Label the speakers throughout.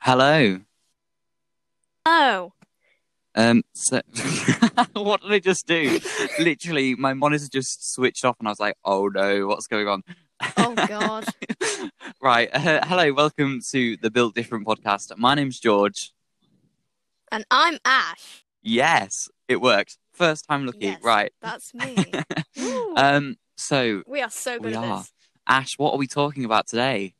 Speaker 1: Hello.
Speaker 2: Oh,
Speaker 1: Um. So, what did I just do? Literally, my monitor just switched off, and I was like, "Oh no, what's going on?"
Speaker 2: oh God.
Speaker 1: right. Uh, hello. Welcome to the Built Different podcast. My name's George.
Speaker 2: and I'm Ash.
Speaker 1: Yes, it worked. First time lucky.
Speaker 2: Yes.
Speaker 1: Right.
Speaker 2: That's me.
Speaker 1: Um. So,
Speaker 2: we are so good
Speaker 1: we
Speaker 2: at
Speaker 1: are.
Speaker 2: this.
Speaker 1: Ash, what are we talking about today?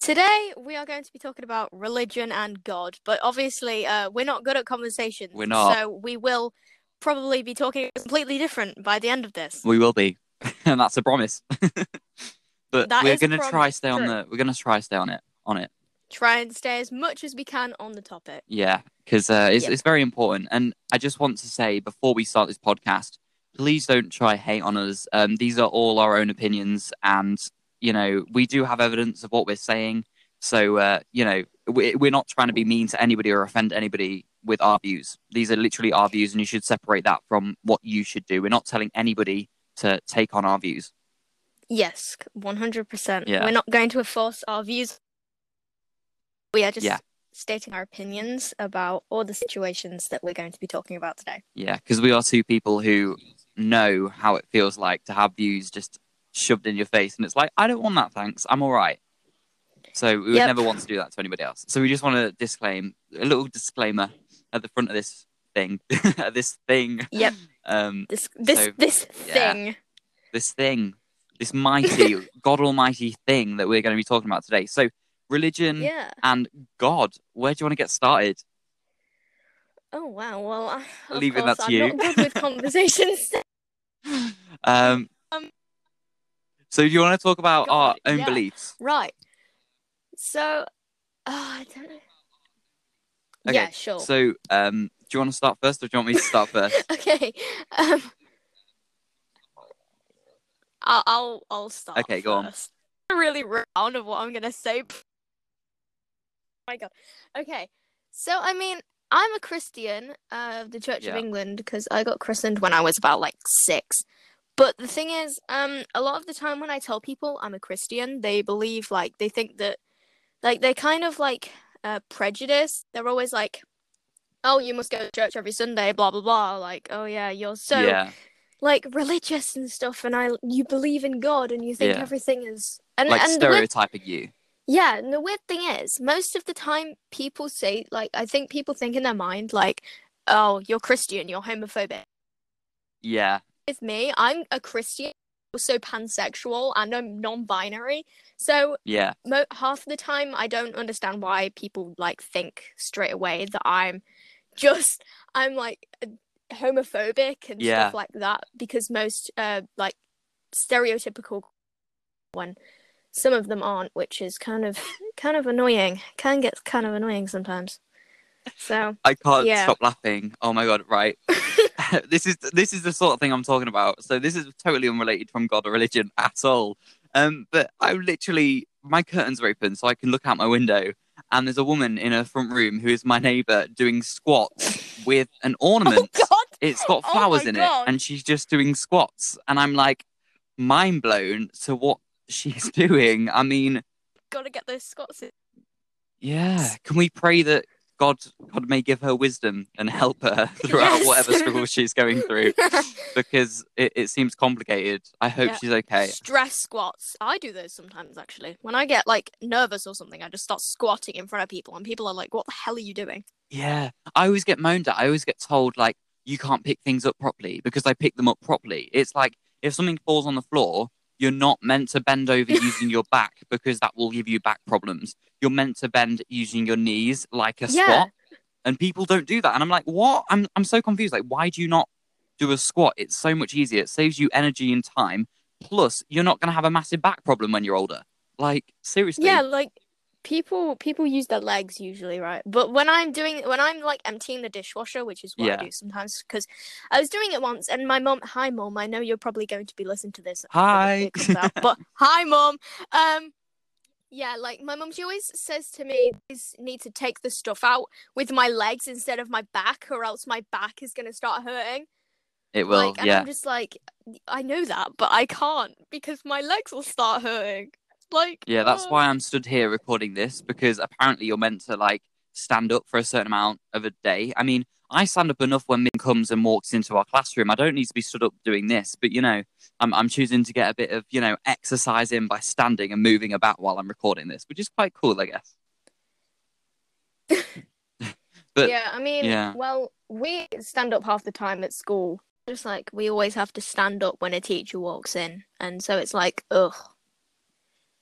Speaker 2: Today we are going to be talking about religion and God, but obviously uh, we're not good at conversations.
Speaker 1: We're not.
Speaker 2: So we will probably be talking completely different by the end of this.
Speaker 1: We will be, and that's a promise. but
Speaker 2: That
Speaker 1: we're gonna try stay on the. We're gonna try stay on it. On it.
Speaker 2: Try and stay as much as we can on the topic.
Speaker 1: Yeah, because uh, it's
Speaker 2: Yep.
Speaker 1: it's very important. And I just want to say before we start this podcast, please don't try hate on us. Um, these are all our own opinions, and you know we do have evidence of what we're saying. So uh, you know we, we're not trying to be mean to anybody or offend anybody with our views. These are literally our views, and you should separate that from what you should do. We're not telling anybody to take on our views.
Speaker 2: Yes, one hundred percent.
Speaker 1: Yeah.
Speaker 2: We're not going to enforce our views. We are just
Speaker 1: Yeah.
Speaker 2: stating our opinions about all the situations that we're going to be talking about today.
Speaker 1: Yeah, because we are two people who know how it feels like to have views just shoved in your face, and it's like, I don't want that, thanks. I'm all right. So we would
Speaker 2: Yep.
Speaker 1: never want to do that to anybody else. So we just want to disclaim a little disclaimer at the front of this thing, this thing,
Speaker 2: Yep.
Speaker 1: um,
Speaker 2: This this
Speaker 1: So,
Speaker 2: this
Speaker 1: yeah.
Speaker 2: thing.
Speaker 1: this thing, this mighty, God Almighty thing that we're going to be talking about today. So religion
Speaker 2: Yeah.
Speaker 1: and God. Where do you want to get started?
Speaker 2: Oh wow. Well, I- of
Speaker 1: Leaving
Speaker 2: course,
Speaker 1: that to
Speaker 2: I'm
Speaker 1: you.
Speaker 2: not good with conversations.
Speaker 1: Um,
Speaker 2: Um,
Speaker 1: so do you want to talk about our own
Speaker 2: yeah.
Speaker 1: beliefs?
Speaker 2: right. So, uh, I don't know.
Speaker 1: Okay,
Speaker 2: Yeah, sure.
Speaker 1: So, um, do you want to start first, or do you want me to start first?
Speaker 2: okay. Um, I'll I'll I'll start.
Speaker 1: Okay, go on.
Speaker 2: I'm really round of what I'm gonna say. Oh my god. Okay. So I mean, I'm a Christian uh, of the Church of England because I got christened when I was about like six. But the thing is, um, a lot of the time when I tell people I'm a Christian, they believe like they think that, like they're kind of like uh, prejudice. They're always like, "Oh, you must go to church every Sunday," blah blah blah. Like, "Oh yeah, you're so
Speaker 1: yeah,
Speaker 2: like religious and stuff and I you believe in God and you think
Speaker 1: Yeah.
Speaker 2: everything is and
Speaker 1: like
Speaker 2: and the weird,
Speaker 1: stereotyping you.
Speaker 2: yeah and the weird thing is most of the time people say like I think people think in their mind like oh you're Christian you're homophobic
Speaker 1: Yeah,
Speaker 2: with me I'm a Christian also pansexual and I'm non-binary so
Speaker 1: yeah,
Speaker 2: mo- half the time I don't understand why people like think straight away that I'm just I'm like homophobic and
Speaker 1: Yeah.
Speaker 2: stuff like that because most uh like stereotypical one some of them aren't which is kind of kind of annoying can get kind of annoying sometimes so
Speaker 1: I can't
Speaker 2: Yeah.
Speaker 1: stop laughing. Oh my god! Right, this is this is the sort of thing I'm talking about. So this is totally unrelated from God or religion at all. Um, but I literally my curtains are open, so I can look out my window, and there's a woman in her front room who is my neighbour doing squats with an ornament.
Speaker 2: oh god
Speaker 1: It's got
Speaker 2: Oh
Speaker 1: flowers
Speaker 2: my
Speaker 1: in
Speaker 2: God.
Speaker 1: it, and she's just doing squats, and I'm like mind blown to what she's doing. I mean,
Speaker 2: gotta get those squats in.
Speaker 1: yeah. Can we pray that God God may give her wisdom and help her throughout
Speaker 2: Yes.
Speaker 1: whatever struggle she's going through? Because it, it seems complicated. I hope
Speaker 2: Yeah.
Speaker 1: she's okay.
Speaker 2: Stress squats. I do those sometimes actually. When I get like nervous or something, I just start squatting in front of people and people are like, What the hell are you doing?
Speaker 1: Yeah. I always get moaned at. I always get told like you can't pick things up properly because I pick them up properly. It's like if something falls on the floor, you're not meant to bend over using your back because that will give you back problems. You're meant to bend using your knees like a
Speaker 2: Yeah.
Speaker 1: squat. And people don't do that. And I'm like, what? I'm I'm so confused. Like, why do you not do a squat? It's so much easier. It saves you energy and time. Plus, you're not gonna have a massive back problem when you're older. Like, seriously.
Speaker 2: Yeah, like people people use their legs usually, right? But when I'm doing when I'm like emptying the dishwasher, which is what
Speaker 1: Yeah.
Speaker 2: I do sometimes, because I was doing it once, and my mom, hi mom, I know you're probably going to be listening to this.
Speaker 1: Hi.
Speaker 2: out, but hi mom. Um, yeah, like my mom, she always says to me, "I need to take the stuff out with my legs instead of my back, or else my back is gonna start hurting."
Speaker 1: It will,
Speaker 2: like, and
Speaker 1: yeah.
Speaker 2: I'm just like, I know that, but I can't because my legs will start hurting. Like
Speaker 1: Yeah, that's
Speaker 2: oh.
Speaker 1: why I'm stood here recording this because apparently you're meant to like stand up for a certain amount of a day. I mean, I stand up enough when Min comes and walks into our classroom. I don't need to be stood up doing this, but you know, I'm I'm choosing to get a bit of you know exercise in by standing and moving about while I'm recording this, which is quite cool, I guess. but
Speaker 2: yeah, I mean,
Speaker 1: yeah.
Speaker 2: well, we stand up half the time at school. Just like we always have to stand up when a teacher walks in, and so it's like, ugh,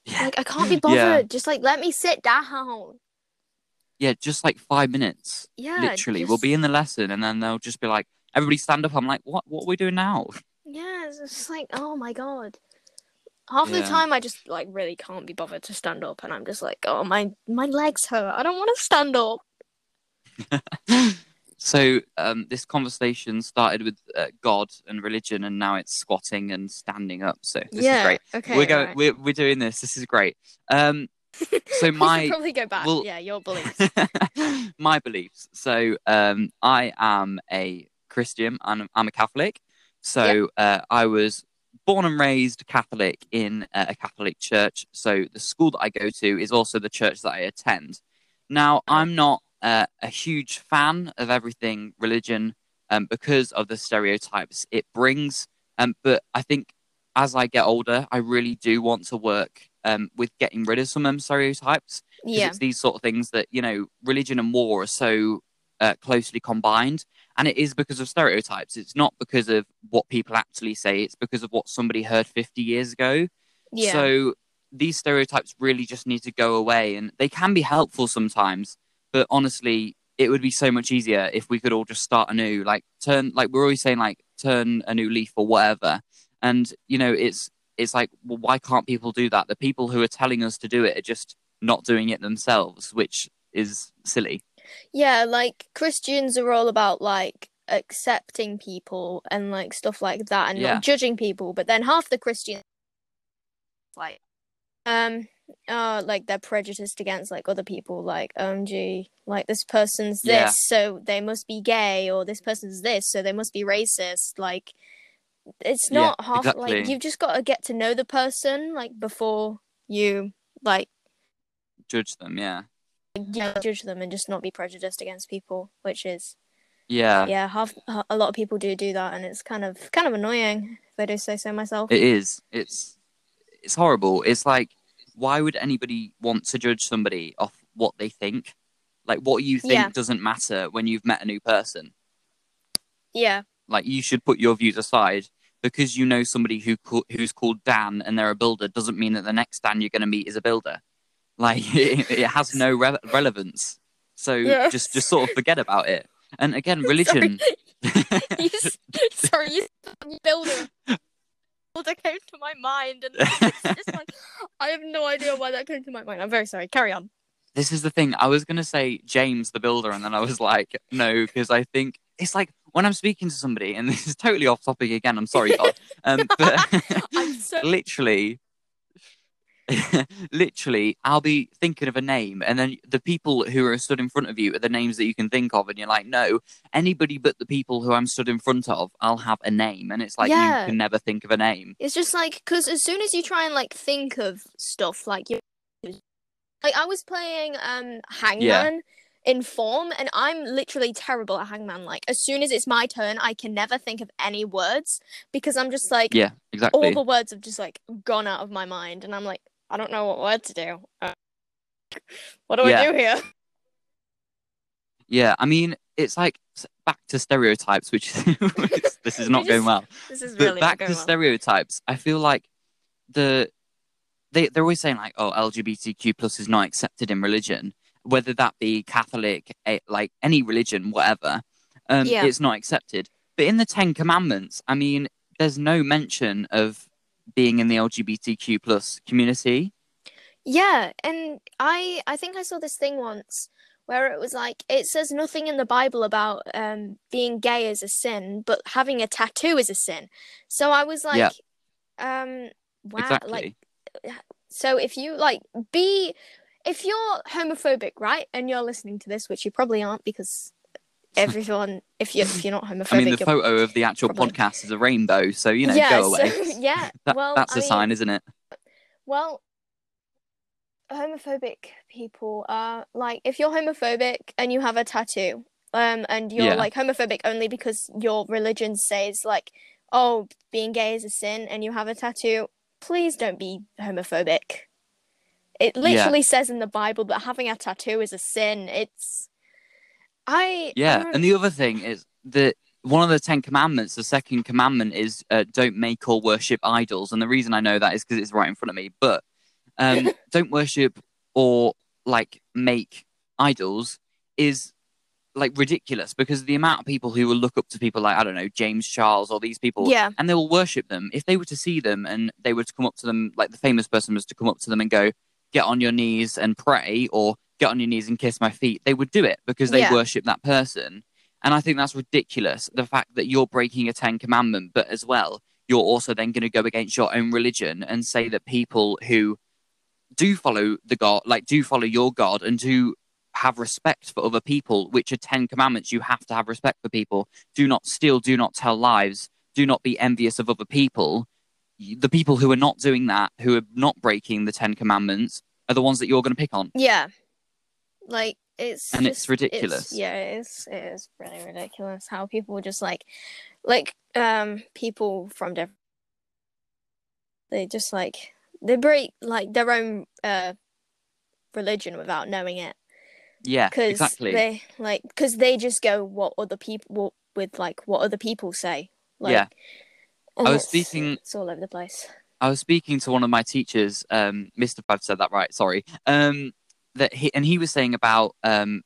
Speaker 1: yeah,
Speaker 2: like I can't be bothered.
Speaker 1: Yeah.
Speaker 2: Just like let me sit down.
Speaker 1: yeah, just like five minutes,
Speaker 2: Yeah,
Speaker 1: literally. We'll be in the lesson, and then they'll just be like, "Everybody stand up." I'm like, "What? What are we doing now?"
Speaker 2: Yeah, it's just like, oh my god. Half the time, I just like really can't be bothered to stand up, and I'm just like, oh my my legs hurt. I don't want to stand up.
Speaker 1: so um, this conversation started with uh, God and religion, and now it's squatting and standing up. So this
Speaker 2: yeah.
Speaker 1: is great.
Speaker 2: Okay.
Speaker 1: we're going.
Speaker 2: right.
Speaker 1: We're we're doing this. This is great. Um, so my
Speaker 2: probably go back.
Speaker 1: well-
Speaker 2: yeah, your beliefs.
Speaker 1: my beliefs. So um, I am a Christian and I'm a Catholic. So uh, I was born and raised Catholic in uh, a Catholic church. So the school that I go to is also the church that I attend. Now I'm not uh, a huge fan of everything religion um, because of the stereotypes it brings. Um, but I think as I get older, I really do want to work um, with getting rid of some of them stereotypes.
Speaker 2: yeah.
Speaker 1: it's these sort of things that you know religion and war are so uh, closely combined and it is because of stereotypes it's not because of what people actually say it's because of what somebody heard 50 years ago
Speaker 2: Yeah.
Speaker 1: so these stereotypes really just need to go away and they can be helpful sometimes but honestly it would be so much easier if we could all just start anew like turn like we're always saying like turn a new leaf or whatever. And you know it's it's like well why can't people do that? The people who are telling us to do it are just not doing it themselves which is silly.
Speaker 2: Yeah, like Christians are all about like accepting people and like stuff like that and
Speaker 1: Yeah.
Speaker 2: not judging people, but then half the Christians like um uh like they're prejudiced against like other people like OMG like this person's this
Speaker 1: Yeah.
Speaker 2: so they must be gay or this person's this so they must be racist. Like it's
Speaker 1: Yeah,
Speaker 2: not half like you've just got to get to know the person like before you like
Speaker 1: judge them yeah.
Speaker 2: Yeah, judge them and just not be prejudiced against people, which is
Speaker 1: yeah.
Speaker 2: Yeah, half a lot of people do do that, and it's kind of kind of annoying if I do say so myself.
Speaker 1: it is. It's it's horrible. It's like why would anybody want to judge somebody off what they think like what you think
Speaker 2: Yeah.
Speaker 1: doesn't matter when you've met a new person
Speaker 2: yeah,
Speaker 1: like you should put your views aside because you know somebody who who's called Dan and they're a builder doesn't mean that the next Dan you're going to meet is a builder. Like it, it has no re- relevance. So
Speaker 2: Yes.
Speaker 1: just just sort of forget about it. And again, religion.
Speaker 2: you, sorry, you, you builder. Builder came to my mind, and like I have no idea why that came to my mind. I'm very sorry. Carry on.
Speaker 1: this is the thing. I was going to say James the builder, and then I was like, no, because I think it's like when I'm speaking to somebody, and this is totally off topic again. I'm sorry, God. Um, but
Speaker 2: I'm so
Speaker 1: literally literally i'll be thinking of a name and then the people who are stood in front of you are the names that you can think of and you're like no anybody but the people who i'm stood in front of i'll have a name and it's like
Speaker 2: Yeah.
Speaker 1: you can never think of a name
Speaker 2: It's just like because as soon as you try and like think of stuff, like you, like I was playing um Hangman in form, and I'm literally terrible at Hangman. Like as soon as it's my turn, I can never think of any words because I'm just like
Speaker 1: yeah exactly
Speaker 2: all the words have just like gone out of my mind, and I'm like I don't know what word to do. Uh, what do
Speaker 1: Yeah.
Speaker 2: I do here?
Speaker 1: yeah i mean it's like back to stereotypes which this is not going well
Speaker 2: This is
Speaker 1: but
Speaker 2: really
Speaker 1: back
Speaker 2: not
Speaker 1: to
Speaker 2: well.
Speaker 1: stereotypes i feel like the they, they're always saying like oh lgbtq plus is not accepted in religion whether that be catholic eh, like any religion whatever um,
Speaker 2: Yeah.
Speaker 1: it's not accepted but in the ten commandments i mean there's no mention of being in the lgbtq plus community
Speaker 2: Yeah, and I I think I saw this thing once where it was like it says nothing in the Bible about um being gay is a sin, but having a tattoo is a sin. So I was like,
Speaker 1: Yeah.
Speaker 2: um, wow,
Speaker 1: exactly
Speaker 2: like so if you like be if you're homophobic, right, and you're listening to this, which you probably aren't because everyone if you if you're not homophobic,
Speaker 1: i mean the photo of the actual
Speaker 2: probably-
Speaker 1: podcast is a rainbow so you know
Speaker 2: yeah,
Speaker 1: go away
Speaker 2: so- yeah.
Speaker 1: That-
Speaker 2: well,
Speaker 1: that's
Speaker 2: I
Speaker 1: a
Speaker 2: mean,
Speaker 1: sign isn't it
Speaker 2: Well, homophobic people are like if you're homophobic and you have a tattoo, um, and you're
Speaker 1: Yeah.
Speaker 2: like homophobic only because your religion says like, oh, being gay is a sin, and you have a tattoo. Please don't be homophobic. It literally says in the Bible that having a tattoo is a sin. It's I I
Speaker 1: Yeah,
Speaker 2: don't-
Speaker 1: and the other thing is that one of the Ten Commandments, the second commandment is uh, don't make or worship idols. And the reason I know that is because it's right in front of me. But um, don't worship or like make idols is like ridiculous because the amount of people who will look up to people like I don't know James Charles or these people,
Speaker 2: yeah,
Speaker 1: and they will worship them. If they were to see them and they were to come up to them, like the famous person was to come up to them and go, "Get on your knees and pray," or "Get on your knees and kiss my feet," they would do it because they
Speaker 2: Yeah.
Speaker 1: worship that person. And I think that's ridiculous. The fact that you're breaking a Ten Commandment, but as well, you're also then going to go against your own religion and say that people who do follow the God, like do follow your God and do have respect for other people, which are Ten Commandments, you have to have respect for people. Do not steal, do not tell lies, do not be envious of other people. The people who are not doing that, who are not breaking the Ten Commandments, are the ones that you're going to pick on.
Speaker 2: yeah, like it's
Speaker 1: And it's
Speaker 2: just-
Speaker 1: ridiculous.
Speaker 2: yeah, it is. It is really ridiculous how people just like, like um people from different. They just like they break like their own uh religion without knowing it.
Speaker 1: Yeah,
Speaker 2: because
Speaker 1: exactly.
Speaker 2: they like because they just go what other people with like what other people say like
Speaker 1: Yeah. I was
Speaker 2: it's-
Speaker 1: speaking-
Speaker 2: it's all over the place
Speaker 1: I was speaking to one of my teachers, um, Mr. I've said that right, sorry. Um, that he and he was saying about um,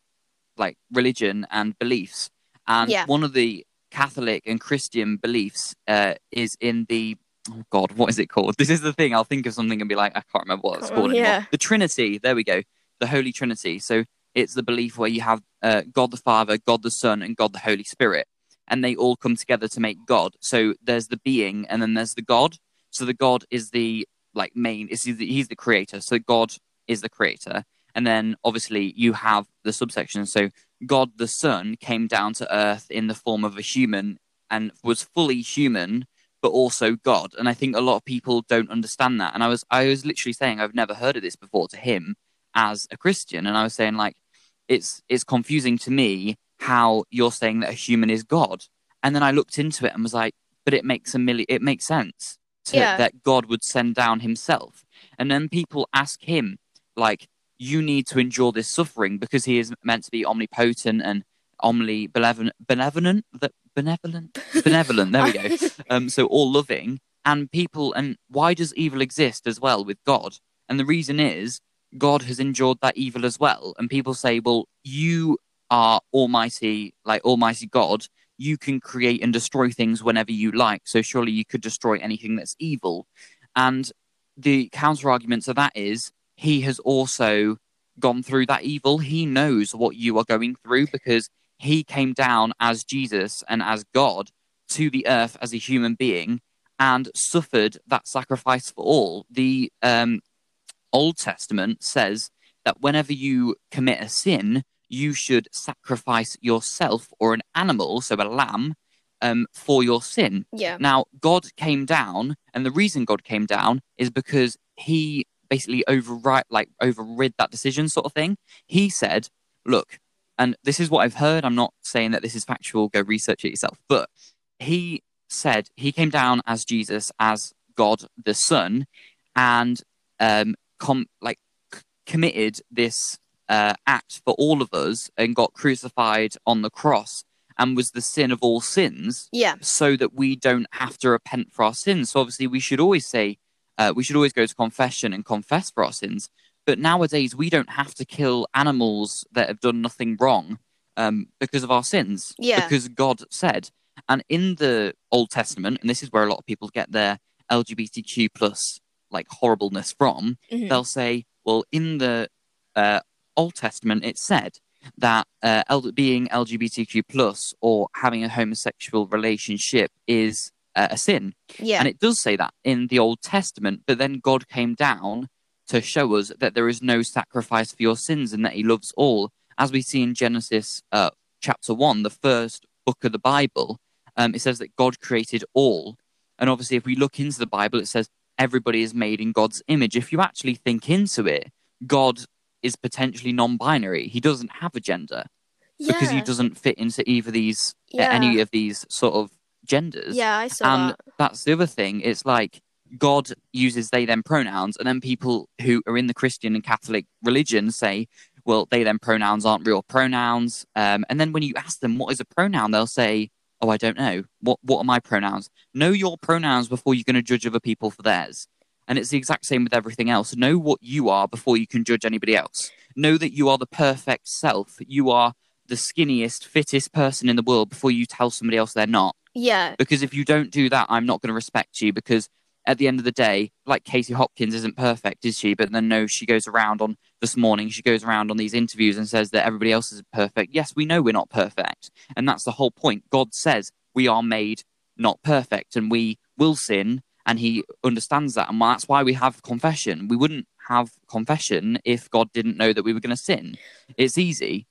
Speaker 1: like religion and beliefs, and
Speaker 2: Yeah.
Speaker 1: one of the Catholic and Christian beliefs uh, is in the oh god, what is it called? This is the thing. I'll think of something and be like, I can't remember what it's
Speaker 2: Oh,
Speaker 1: called
Speaker 2: yeah.
Speaker 1: The Trinity. There we go. The Holy Trinity. So it's the belief where you have uh, God the Father, God the Son, and God the Holy Spirit, and they all come together to make God. So there's the being, and then there's the God. So the God is the like main. Is he's the, he's the creator. So God is the creator, and then obviously you have the subsection. So God the Son came down to earth in the form of a human and was fully human, but also God. And I think a lot of people don't understand that. And I was I was literally saying I've never heard of this before to him as a Christian, and I was saying like it's it's confusing to me how you're saying that a human is God. And then I looked into it and was like, but it makes a million it makes sense to,
Speaker 2: Yeah.
Speaker 1: that God would send down himself. And then people ask him, like, you need to endure this suffering because he is meant to be omnipotent and omni benevolent benevolent benevolent? Benevolent there we go. Um so all loving and people and why does evil exist as well with god? And the reason is god has endured that evil as well. And people say well you are almighty like almighty god. You can create and destroy things whenever you like. So surely you could destroy anything that's evil. And the counter argument to that is he has also gone through that evil he knows what you are going through because he came down as jesus and as god to the earth as a human being and suffered that sacrifice for all. The um, Old Testament says that whenever you commit a sin, you should sacrifice yourself or an animal, so a lamb, um, for your sin.
Speaker 2: yeah
Speaker 1: Now, God came down, and the reason God came down is because he basically override, like overrid that decision, sort of thing. He said, "Look," and this is what I've heard. I'm not saying that this is factual. Go research it yourself. But he said he came down as Jesus, as God the Son, and um, com- like c- committed this uh, act for all of us, and got crucified on the cross, and was the sin of all sins
Speaker 2: yeah
Speaker 1: so that we don't have to repent for our sins. So obviously, we should always say, uh, we should always go to confession and confess for our sins. But nowadays, we don't have to kill animals that have done nothing wrong um, because of our sins.
Speaker 2: Yeah.
Speaker 1: Because God said, and in the Old Testament, and this is where a lot of people get their LGBTQ plus like horribleness from,
Speaker 2: Mhm.
Speaker 1: they'll say, well, in the uh, Old Testament, it said that uh, L- being LGBTQ plus or having a homosexual relationship is a sin,
Speaker 2: yeah
Speaker 1: and it does say that in the Old Testament. But then God came down to show us that there is no sacrifice for your sins and that He loves all, as we see in Genesis uh, chapter one, the first book of the Bible. Um, it says that God created all, and obviously, if we look into the Bible, it says everybody is made in God's image. If you actually think into it, God is potentially non-binary. He doesn't have a gender
Speaker 2: yeah.
Speaker 1: because he doesn't fit into either these
Speaker 2: yeah.
Speaker 1: any of these sort of genders.
Speaker 2: Yeah, I saw that.
Speaker 1: and
Speaker 2: that.
Speaker 1: that's the other thing. It's like God uses they them pronouns, and then people who are in the Christian and Catholic religion say, well, they them pronouns aren't real pronouns. Um, and then when you ask them what is a pronoun, they'll say, oh, I don't know. What what are my pronouns? Know your pronouns before you're going to judge other people for theirs. And it's the exact same with everything else. Know what you are before you can judge anybody else. Know that you are the perfect self. You are the skinniest, fittest person in the world before you tell somebody else they're not.
Speaker 2: Yeah,
Speaker 1: Because if you don't do that, I'm not going to respect you. Because at the end of the day, like Katie Hopkins isn't perfect, is she? But then no, she goes around on this morning, she goes around on these interviews and says that everybody else is perfect. Yes, we know we're not perfect. And that's the whole point. God says we are made not perfect and we will sin. And he understands that. And that's why we have confession. We wouldn't have confession if God didn't know that we were going to sin. It's easy.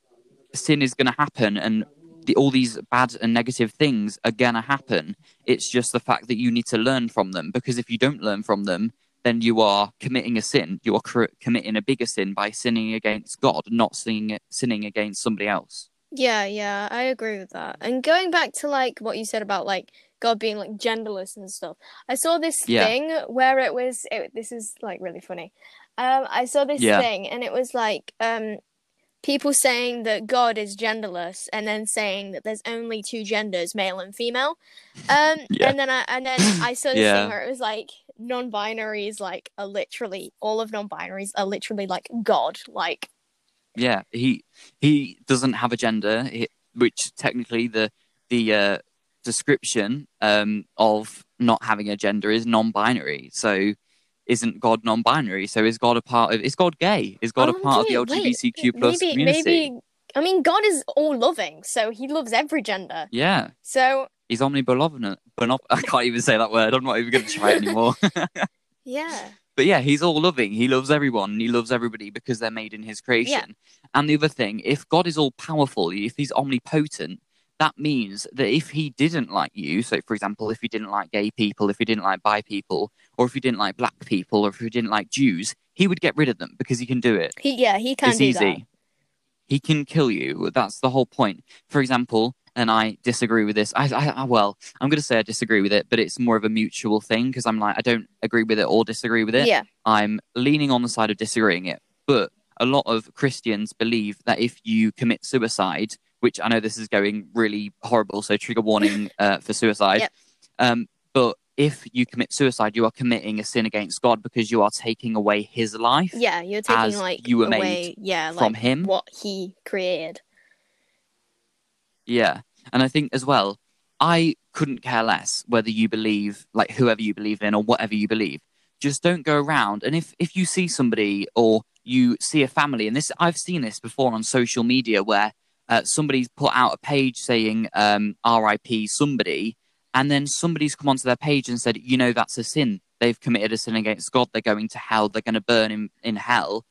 Speaker 1: Sin is going to happen. And the, all these bad and negative things are going to happen. It's just the fact that you need to learn from them. Because if you don't learn from them, then you are committing a sin. You are cr- committing a bigger sin by sinning against God, not sinning, sinning against somebody else.
Speaker 2: yeah, yeah. I agree with that. And going back to like what you said about like God being like genderless and stuff, I saw this
Speaker 1: Yeah.
Speaker 2: thing where it was. It, this is like really funny. Um, I saw this
Speaker 1: Yeah.
Speaker 2: thing and it was like um, people saying that God is genderless and then saying that there's only two genders, male and female. Um,
Speaker 1: Yeah.
Speaker 2: and then I and then I saw this
Speaker 1: Yeah.
Speaker 2: thing where it was like non-binaries like are literally all of non-binaries are literally like God, like
Speaker 1: Yeah, he he doesn't have a gender, he, which technically the the uh, description um, of not having a gender is non-binary. So, isn't God non-binary? So, is God a part of? Is God gay? Is God a
Speaker 2: Oh,
Speaker 1: part
Speaker 2: wait,
Speaker 1: of the
Speaker 2: wait,
Speaker 1: LGBTQ plus
Speaker 2: maybe
Speaker 1: community?
Speaker 2: maybe I mean God is all loving, so he loves every gender.
Speaker 1: Yeah,
Speaker 2: So
Speaker 1: he's omnibenevolent. I can't even say that word. I'm not even going to try it anymore.
Speaker 2: yeah.
Speaker 1: But yeah, he's all loving. He loves everyone. And he loves everybody because they're made in his creation. Yeah. And the other thing, if God is all powerful, if he's omnipotent, that means that if he didn't like you, so for example, if he didn't like gay people, if he didn't like bi people, or if he didn't like black people, or if he didn't like Jews, he would get rid of them because he can do it.
Speaker 2: He yeah, he can
Speaker 1: it's easy.
Speaker 2: that.
Speaker 1: He can kill you. That's the whole point. For example, and I disagree with this. I, I, I well, I'm going to say I disagree with it, but it's more of a mutual thing because I'm like I don't agree with it or disagree with it.
Speaker 2: Yeah.
Speaker 1: I'm leaning on the side of disagreeing it. But a lot of Christians believe that if you commit suicide, which I know this is going really horrible, so trigger warning uh, for suicide.
Speaker 2: Yep.
Speaker 1: Um, if you commit suicide, you are committing a sin against God because you are taking away His life
Speaker 2: Yeah, you're taking like
Speaker 1: you were
Speaker 2: away
Speaker 1: made
Speaker 2: yeah,
Speaker 1: from
Speaker 2: like
Speaker 1: Him.
Speaker 2: what he created.
Speaker 1: Yeah. And I think as well, I couldn't care less whether you believe, like whoever you believe in or whatever you believe. Just don't go around. And if, if you see somebody or you see a family, and this I've seen this before on social media where uh, somebody's put out a page saying um, RIP somebody, and then somebody's come onto their page and said, you know, that's a sin. They've committed a sin against God. They're going to hell. They're going to burn in, in hell.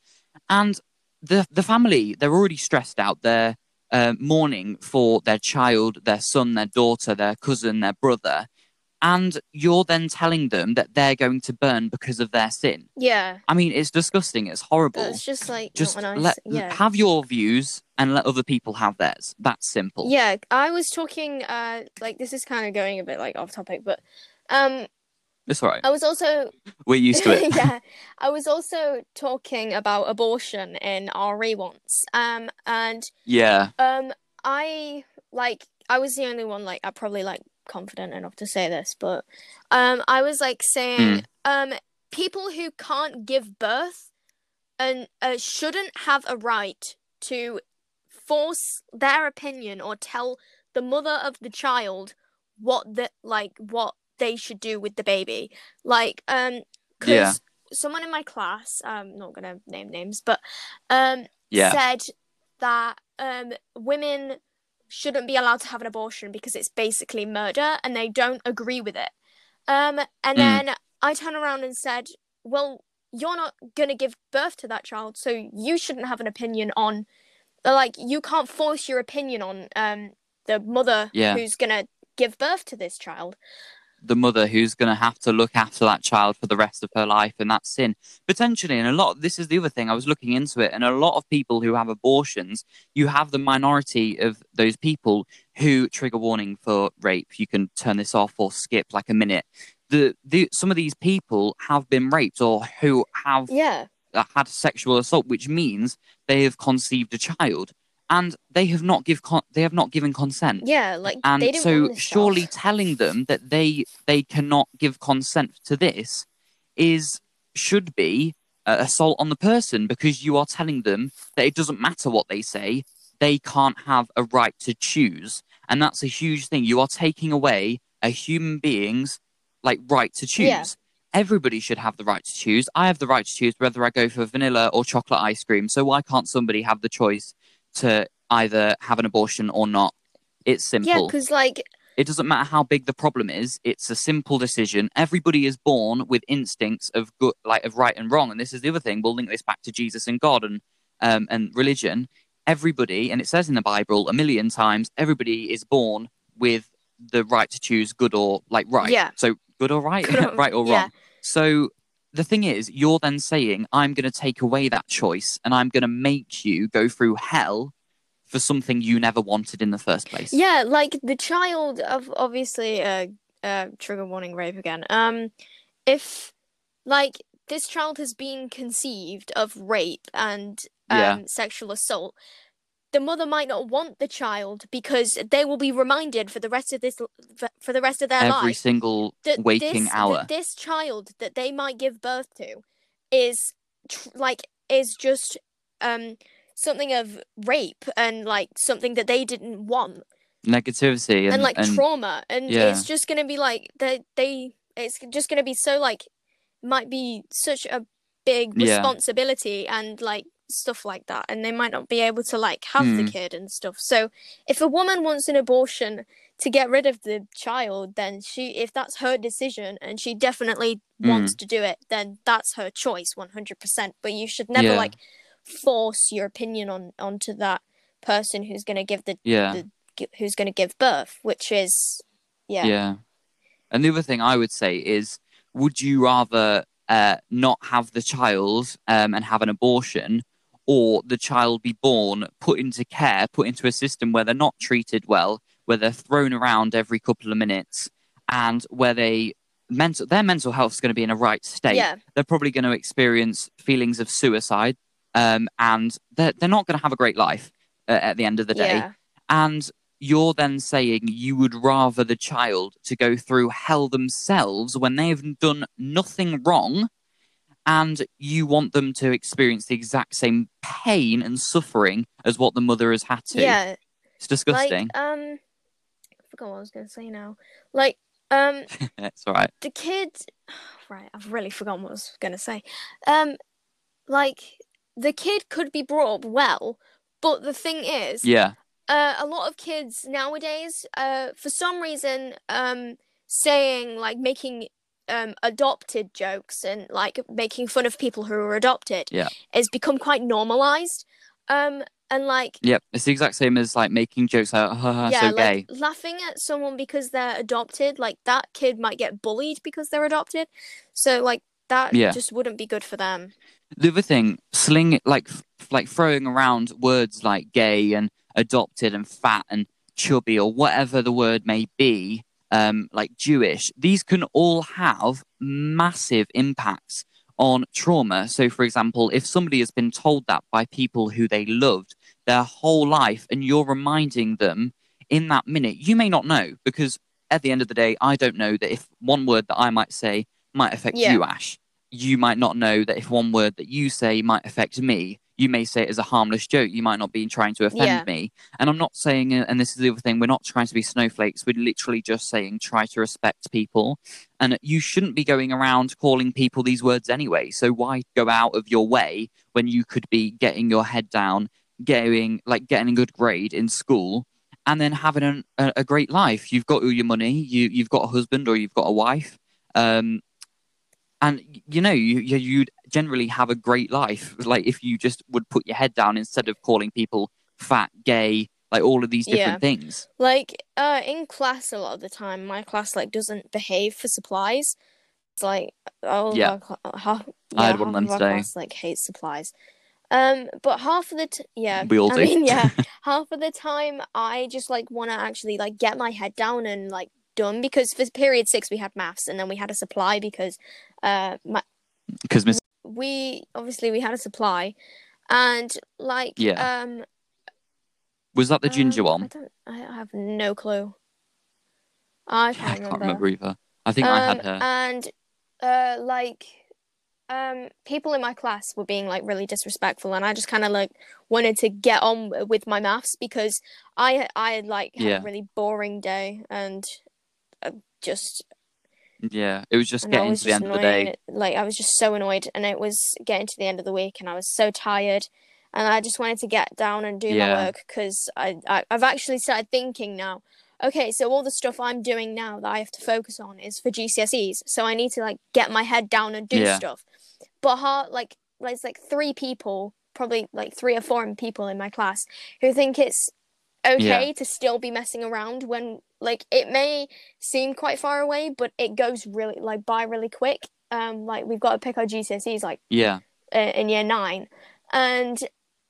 Speaker 1: And the the family, they're already stressed out. They're uh, mourning for their child, their son, their daughter, their cousin, their brother, and you're then telling them that they're going to burn because of their sin.
Speaker 2: Yeah.
Speaker 1: I mean, it's disgusting. It's horrible.
Speaker 2: It's just like
Speaker 1: Just
Speaker 2: nice.
Speaker 1: let
Speaker 2: yeah.
Speaker 1: have your views and let other people have theirs. That's simple.
Speaker 2: Yeah, I was talking uh like this is kind of going a bit like off topic, but um
Speaker 1: It's all right.
Speaker 2: I was also
Speaker 1: We're used to it.
Speaker 2: yeah, I was also talking about abortion in RE once. Um and
Speaker 1: yeah.
Speaker 2: um I like I was the only one like I probably like confident enough to say this, but um I was like saying um people who can't give birth and uh, shouldn't have a right to force their opinion or tell the mother of the child what the like what they should do with the baby. Like um cuz
Speaker 1: Yeah.
Speaker 2: someone in my class, I'm not going to name names, but um
Speaker 1: Yeah.
Speaker 2: said that um, women shouldn't be allowed to have an abortion because it's basically murder and they don't agree with it. Um, and
Speaker 1: Mm.
Speaker 2: then I turned around and said, Well, you're not going to give birth to that child, so you shouldn't have an opinion on, like, you can't force your opinion on um, the mother
Speaker 1: Yeah.
Speaker 2: who's going to give birth to this child.
Speaker 1: The mother who's going to have to look after that child for the rest of her life, and that's sin potentially. And a lot. This is the other thing. I was looking into it, and a lot of people who have abortions, you have the minority of those people who trigger warning for rape. You can turn this off or skip like a minute. The, the some of these people have been raped or who have
Speaker 2: Yeah.
Speaker 1: had sexual assault, which means they have conceived a child and they have not give con- they have not given consent.
Speaker 2: Yeah. Like
Speaker 1: And
Speaker 2: they didn't
Speaker 1: so, surely telling them that they they cannot give consent to this is should be uh, assault on the person because you are telling them that it doesn't matter what they say, they can't have a right to choose, and that's a huge thing. You are taking away a human being's like right to choose.
Speaker 2: Yeah.
Speaker 1: Everybody should have the right to choose. I have the right to choose whether I go for vanilla or chocolate ice cream. So why can't somebody have the choice to either have an abortion or not? It's simple
Speaker 2: Yeah, because like
Speaker 1: it doesn't matter how big the problem is it's a simple decision everybody is born with instincts of good like of right and wrong and this is the other thing we'll link this back to jesus and god and um and religion everybody and it says in the bible a million times everybody is born with the right to choose good or like right
Speaker 2: Yeah.
Speaker 1: so good or right
Speaker 2: Good or-
Speaker 1: right or
Speaker 2: yeah.
Speaker 1: wrong so the thing is you're then saying i'm going to take away that choice and i'm going to make you go through hell for something you never wanted in the first place
Speaker 2: Yeah, like the child of obviously uh uh trigger warning rape again. Um if like this child has been conceived of rape and um
Speaker 1: Yeah.
Speaker 2: sexual assault, the mother might not want the child because they will be reminded for the rest of this for the rest of their life.
Speaker 1: every
Speaker 2: single
Speaker 1: waking
Speaker 2: this,
Speaker 1: hour.
Speaker 2: that this child that they might give birth to is tr- like is just um something of rape and like something that they didn't want
Speaker 1: Negativity and,
Speaker 2: and, like
Speaker 1: and
Speaker 2: trauma and
Speaker 1: yeah.
Speaker 2: it's just gonna be like they they it's just gonna be so like might be such a big
Speaker 1: Yeah.
Speaker 2: responsibility and like stuff like that and they might not be able to like have the
Speaker 1: Hmm.
Speaker 2: kid and stuff so if a woman wants an abortion to get rid of the child then she if that's her decision and she definitely
Speaker 1: Hmm.
Speaker 2: wants to do it then that's her choice 100% but you should never
Speaker 1: Yeah.
Speaker 2: like force your opinion on onto that person who's going to give the
Speaker 1: yeah,
Speaker 2: the- who's going to give birth, which is yeah.
Speaker 1: yeah, And the other thing I would say is, would you rather uh, not have the child um, and have an abortion, or the child be born, put into care, put into a system where they're not treated well, where they're thrown around every couple of minutes, and where they mental their mental health is going to be in a right state.
Speaker 2: Yeah.
Speaker 1: they're probably going to experience feelings of suicide, um, and they're they're not going to have a great life uh, at the end of the day.
Speaker 2: Yeah.
Speaker 1: And you're then saying you would rather the child to go through hell themselves when they've done nothing wrong, and you want them to experience the exact same pain and suffering as what the mother has had to.
Speaker 2: Yeah.
Speaker 1: It's disgusting.
Speaker 2: Like um I forgot what I was gonna say now. Like um
Speaker 1: it's all right.
Speaker 2: the kid right, I've really forgotten what I was gonna say. Um like the kid could be brought up well, but the thing is
Speaker 1: Yeah,
Speaker 2: uh, a lot of kids nowadays, uh, for some reason, um, saying like making um adopted jokes and like making fun of people who are adopted,
Speaker 1: Yeah.
Speaker 2: has become quite normalized. Um, and like
Speaker 1: yep. It's the exact same as like making jokes like, haha,
Speaker 2: yeah,
Speaker 1: so gay.
Speaker 2: laughing at someone because they're adopted, like that kid might get bullied because they're adopted. So like that
Speaker 1: Yeah.
Speaker 2: just wouldn't be good for them.
Speaker 1: the other thing, sling like f- like throwing around words like gay and adopted and fat and chubby or whatever the word may be, um, like Jewish. These can all have massive impacts on trauma. So, for example, if somebody has been told that by people who they loved their whole life, and you're reminding them in that minute, you may not know because at the end of the day, I don't know that if one word that I might say might affect
Speaker 2: Yeah.
Speaker 1: you, Ash you might not know that if one word that you say might affect me, you may say it as a harmless joke. You might not be trying to offend
Speaker 2: Yeah.
Speaker 1: me. And I'm not saying, uh, and this is the other thing, we're not trying to be snowflakes. We're literally just saying try to respect people. And you shouldn't be going around calling people these words anyway. So why go out of your way when you could be getting your head down, getting like getting a good grade in school? And then having an, a, a great life. You've got all your money. You you've got a husband or you've got a wife. Um, and you know you, you you'd generally have a great life like if you just would put your head down instead of calling people fat gay like all of these different
Speaker 2: Yeah.
Speaker 1: things.
Speaker 2: Like uh in class a lot of the time my class like doesn't behave for supplies. It's like oh
Speaker 1: Yeah.
Speaker 2: our cla- half,
Speaker 1: I had one of them today.
Speaker 2: class like hates supplies. Um but half of the t- yeah
Speaker 1: We all
Speaker 2: I
Speaker 1: do.
Speaker 2: mean yeah half of the time I just like want to actually like get my head down and like done because for period 6 we had maths and then we had a supply because uh
Speaker 1: Because Miss
Speaker 2: we obviously we had a supply and like
Speaker 1: Yeah.
Speaker 2: um
Speaker 1: was that the ginger
Speaker 2: um, I
Speaker 1: one?
Speaker 2: don't I have no clue. I
Speaker 1: I
Speaker 2: can't
Speaker 1: can't remember either. I think
Speaker 2: um,
Speaker 1: I had her.
Speaker 2: And uh, like, um, people in my class were being like really disrespectful, and I just kind of like wanted to get on with my maths because I I like had
Speaker 1: Yeah.
Speaker 2: a really boring day and uh, just
Speaker 1: Yeah, it was just
Speaker 2: and
Speaker 1: getting
Speaker 2: was
Speaker 1: to the end of the day.
Speaker 2: Like I was just so annoyed, and it was getting to the end of the week, and I was so tired, and I just wanted to get down and do
Speaker 1: Yeah.
Speaker 2: my work because I, I I've actually started thinking now. Okay, so all the stuff I'm doing now that I have to focus on is for GCSEs, so I need to like get my head down and do
Speaker 1: Yeah.
Speaker 2: stuff. But hard, like there's like three people, probably like three or four people in my class who think it's okay to still be messing around when like it may seem quite far away but it goes really like by really quick. Um like we've got to pick our GCSEs like
Speaker 1: Yeah,
Speaker 2: uh, in year 9 and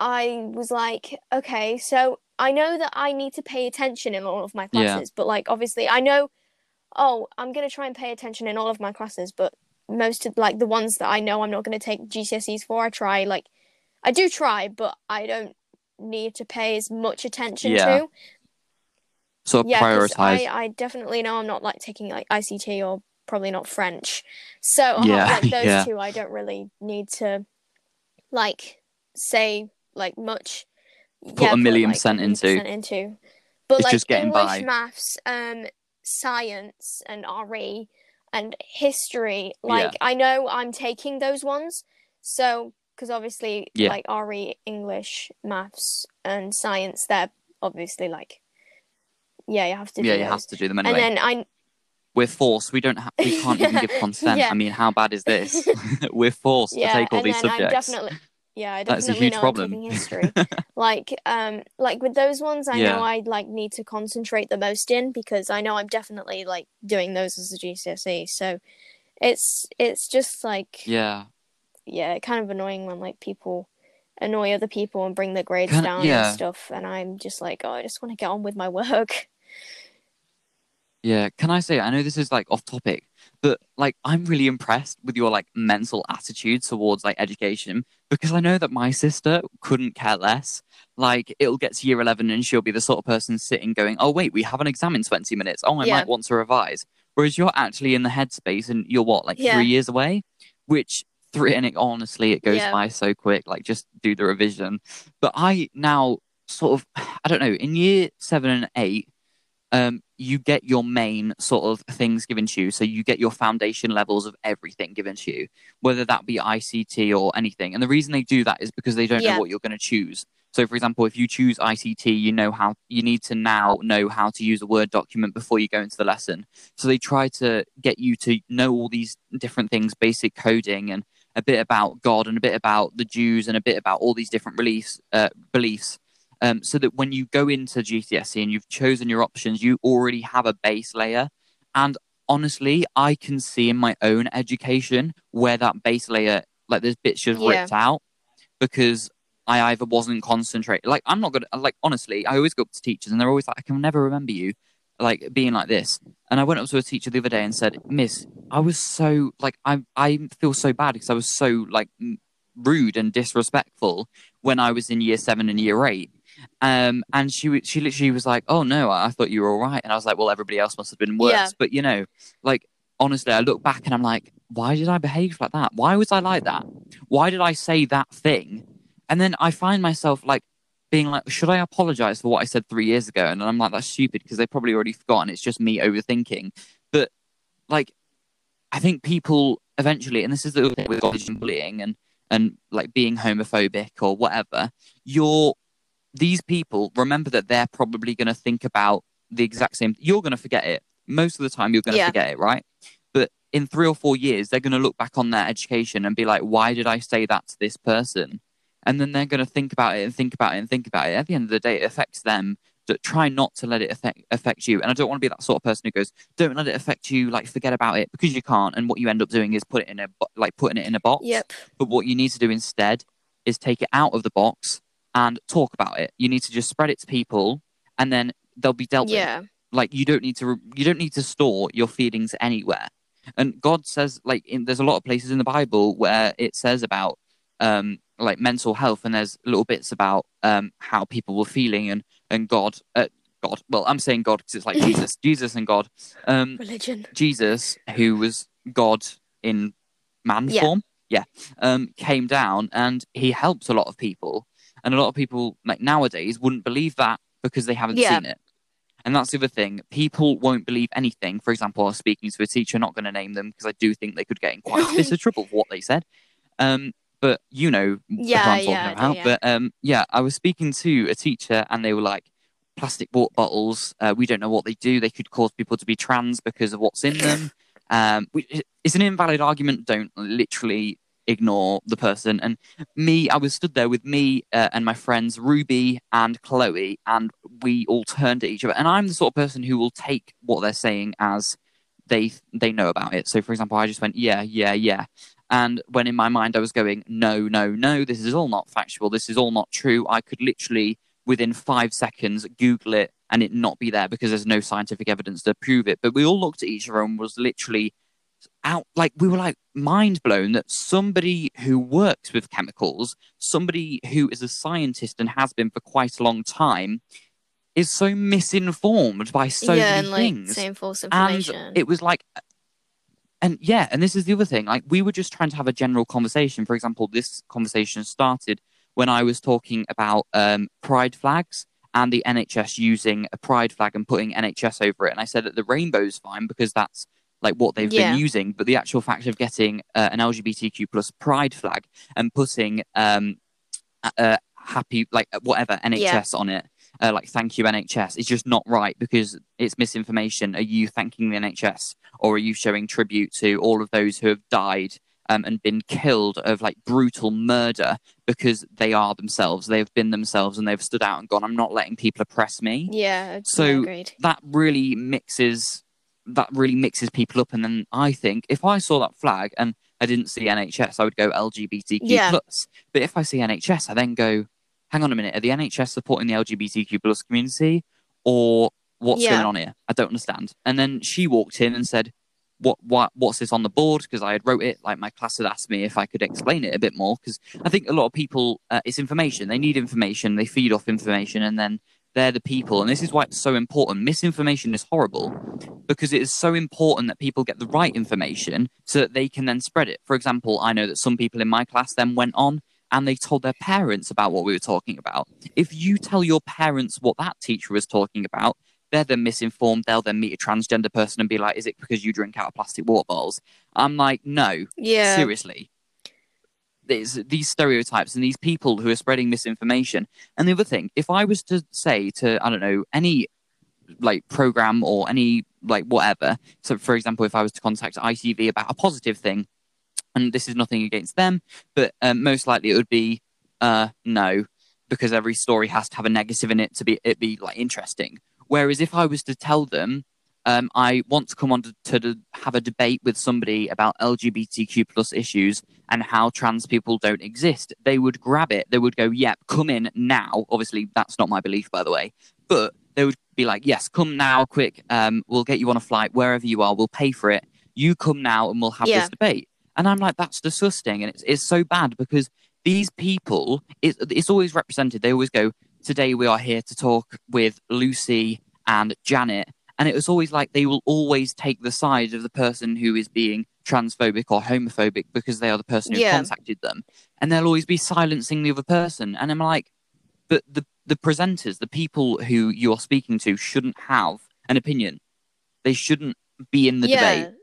Speaker 2: I was like okay so I know that I need to pay attention in all of my
Speaker 1: Yeah.
Speaker 2: classes but like obviously I know oh I'm going to try and pay attention in all of my classes but most of like the ones that I know I'm not going to take GCSEs for I try like I do try but I don't need to pay as much attention
Speaker 1: Yeah.
Speaker 2: to
Speaker 1: So
Speaker 2: yeah,
Speaker 1: prioritize.
Speaker 2: I, I definitely know I'm not like taking like ICT or probably not French. So
Speaker 1: Yeah,
Speaker 2: like those
Speaker 1: yeah.
Speaker 2: two I don't really need to like say like much
Speaker 1: Put a million percent into.
Speaker 2: into. But
Speaker 1: It's
Speaker 2: like
Speaker 1: just getting
Speaker 2: English,
Speaker 1: by.
Speaker 2: maths, um, science and RE and history, like I know I'm taking those ones. So because obviously
Speaker 1: Yeah.
Speaker 2: like RE, English, maths and science, they're obviously like yeah, you have to do
Speaker 1: Yeah, you
Speaker 2: those.
Speaker 1: have to do them anyway.
Speaker 2: And then I
Speaker 1: We're forced. We don't. have. we can't even give consent.
Speaker 2: Yeah.
Speaker 1: I mean, how bad is this? We're forced
Speaker 2: yeah,
Speaker 1: to take all these subjects.
Speaker 2: I'm definitely yeah, I
Speaker 1: That's a huge
Speaker 2: know
Speaker 1: problem.
Speaker 2: I'm history. like um like with those ones I
Speaker 1: Yeah.
Speaker 2: know I like need to concentrate the most in because I know I'm definitely like doing those as a GCSE. So it's it's just like
Speaker 1: Yeah,
Speaker 2: yeah, kind of annoying when like people annoy other people and bring their grades
Speaker 1: Kinda-
Speaker 2: down
Speaker 1: yeah.
Speaker 2: and stuff and I'm just like, oh, I just want to get on with my work.
Speaker 1: yeah. Can I say? I know this is like off topic, but like I'm really impressed with your like mental attitude towards like education because I know that my sister couldn't care less. Like it'll get to year eleven and she'll be the sort of person sitting going, "Oh wait, we have an exam in twenty minutes. Oh, I
Speaker 2: Yeah.
Speaker 1: might want to revise." Whereas you're actually in the headspace and you're what like
Speaker 2: Yeah.
Speaker 1: three years away, which three and it honestly it goes
Speaker 2: Yeah.
Speaker 1: by so quick. Like just do the revision. But I now sort of I don't know in year seven and eight um, you get your main sort of things given to you. So you get your foundation levels of everything given to you, whether that be ICT or anything. And the reason they do that is because they don't
Speaker 2: Yeah.
Speaker 1: know what you're going to choose. So, for example, if you choose ICT, you know how you need to now know how to use a Word document before you go into the lesson. So they try to get you to know all these different things, basic coding, and a bit about God, and a bit about the Jews, and a bit about all these different beliefs. Uh, beliefs um, so that when you go into GCSE and you've chosen your options, you already have a base layer. And honestly, I can see in my own education where that base layer, like there's bits just
Speaker 2: Yeah.
Speaker 1: ripped out because I either wasn't concentrating. Like I'm not gonna like honestly, I always go up to teachers and they're always like, I can never remember you like being like this. And I went up to a teacher the other day and said, Miss, I was so like I I feel so bad because I was so like rude and disrespectful when I was in year seven and year eight. Um, and she she literally was like, "Oh no, I I thought you were all right," and I was like, "Well, everybody else must have been worse."
Speaker 2: Yeah.
Speaker 1: But you know, like honestly, I look back and I'm like, "Why did I behave like that? Why was I like that? Why did I say that thing?" And then I find myself like being like, "Should I apologize for what I said three years ago?" And I'm like, "That's stupid," because they probably already forgotten. It's just me overthinking. But like, I think people eventually, and this is the thing with college and bullying and and like being homophobic or whatever, you're these people remember that they're probably going to think about the exact same you're going to forget it most of the time you're going to
Speaker 2: Yeah.
Speaker 1: forget it right but in three or four years they're going to look back on their education and be like why did i say that to this person and then they're going to think about it and think about it and think about it. At the end of the day, it affects them. Try not to let it affect affect you. And I don't want to be that sort of person who goes, "Don't let it affect you." Like forget about it because you can't. And what you end up doing is put it in a like putting it in a box.
Speaker 2: Yep.
Speaker 1: But what you need to do instead is take it out of the box and talk about it. You need to just spread it to people, and then they'll be dealt with.
Speaker 2: Yeah.
Speaker 1: Like you don't need to you don't need to store your feelings anywhere. And God says like in, there's a lot of places in the Bible where it says about um like mental health and there's little bits about um how people were feeling and and God uh, God well I'm saying God because it's like Jesus Jesus and God um
Speaker 2: Religion.
Speaker 1: Jesus, who was God in man
Speaker 2: Yeah.
Speaker 1: form, yeah, um, came down and he helped a lot of people. And a lot of people, like nowadays, wouldn't believe that because they haven't
Speaker 2: Yeah.
Speaker 1: seen it. And that's the other thing. People won't believe anything. For example, I was speaking to a teacher, not going to name them because I do think they could get in quite a bit of trouble for what they said. Um, but you know
Speaker 2: Yeah,
Speaker 1: who I'm talking
Speaker 2: yeah, I do,
Speaker 1: about.
Speaker 2: yeah.
Speaker 1: But um, yeah, I was speaking to a teacher and they were like, plastic water bottles, uh, we don't know what they do. They could cause people to be trans because of what's in them. Um, it's an invalid argument. Don't literally ignore the person. And me, I was stood there with me uh, and my friends Ruby and Chloe, and we all turned at each other. And I'm the sort of person who will take what they're saying as they they know about it. So, for example, I just went, yeah, yeah, yeah. And when in my mind I was going, no, no, no, this is all not factual. This is all not true. I could literally, within five seconds, Google it and it not be there because there's no scientific evidence to prove it. But we all looked at each other and was literally out like we were like mind blown that somebody who works with chemicals, somebody who is a scientist and has been for quite a long time, is so misinformed by so
Speaker 2: yeah,
Speaker 1: many
Speaker 2: and like
Speaker 1: things.
Speaker 2: same false information.
Speaker 1: and it was like and yeah, and this is the other thing. Like we were just trying to have a general conversation. For example, this conversation started when I was talking about um, pride flags and the NHS using a pride flag and putting NHS over it. And I said that the rainbow's fine because that's like what they've
Speaker 2: Yeah.
Speaker 1: been using. But the actual fact of getting uh, an LGBTQ plus pride flag and putting um, a, a happy like whatever NHS on it, uh, like thank you NHS, is just not right because it's misinformation. Are you thanking the NHS or are you showing tribute to all of those who have died? Um, and been killed of like brutal murder because they are themselves. They've been themselves and they've stood out and gone. I'm not letting people oppress me
Speaker 2: yeah,
Speaker 1: So-
Speaker 2: agreed.
Speaker 1: that really mixes that really mixes people up and then i think if i saw that flag and i didn't see nhs i would go lgbtq
Speaker 2: Yeah.
Speaker 1: plus but if i see nhs i then go hang on a minute. Are the nhs supporting the lgbtq plus community or what's
Speaker 2: Yeah.
Speaker 1: going on here? I don't understand. And then she walked in and said what what what's this on the board? Because i had wrote it like my class had asked me if i could explain it a bit more because i think a lot of people uh, it's information. They need information. They feed off information and then they're the people. And this is why it's so important. Misinformation is horrible because it is so important that people get the right information so that they can then spread it. For example i know that some people in my class then went on and they told their parents about what we were talking about. If you tell your parents what that teacher was talking about they're then misinformed they'll then meet a transgender person and be like is it because you drink out of plastic water bottles? I'm like no
Speaker 2: Yeah,
Speaker 1: seriously. There's these stereotypes and these people who are spreading misinformation. And the other thing if i was to say to i don't know any like program or any like whatever so for example if i was to contact itv about a positive thing and this is nothing against them but um, most likely it would be uh no because every story has to have a negative in it to be it be like interesting whereas if i was to tell them um, I want to come on to, to have a debate with somebody about LGBTQ plus issues and how trans people don't exist. They would grab it. They would go, "Yep, come in now." Obviously, that's not my belief, by the way. But they would be like, "Yes, come now, quick. Um, we'll get you on a flight wherever you are. We'll pay for it. You come now, and we'll have
Speaker 2: Yeah.
Speaker 1: this debate." And I'm like, "That's disgusting," and it's it's so bad because these people, it, it's always represented. They always go, "Today we are here to talk with Lucy and Janet." And it was always like they will always take the side of the person who is being transphobic or homophobic because they are the person who
Speaker 2: Yeah.
Speaker 1: contacted them. And they'll always be silencing the other person. And I'm like, but the, the presenters, the people who you're speaking to, shouldn't have an opinion. They shouldn't be in the
Speaker 2: yeah,
Speaker 1: debate.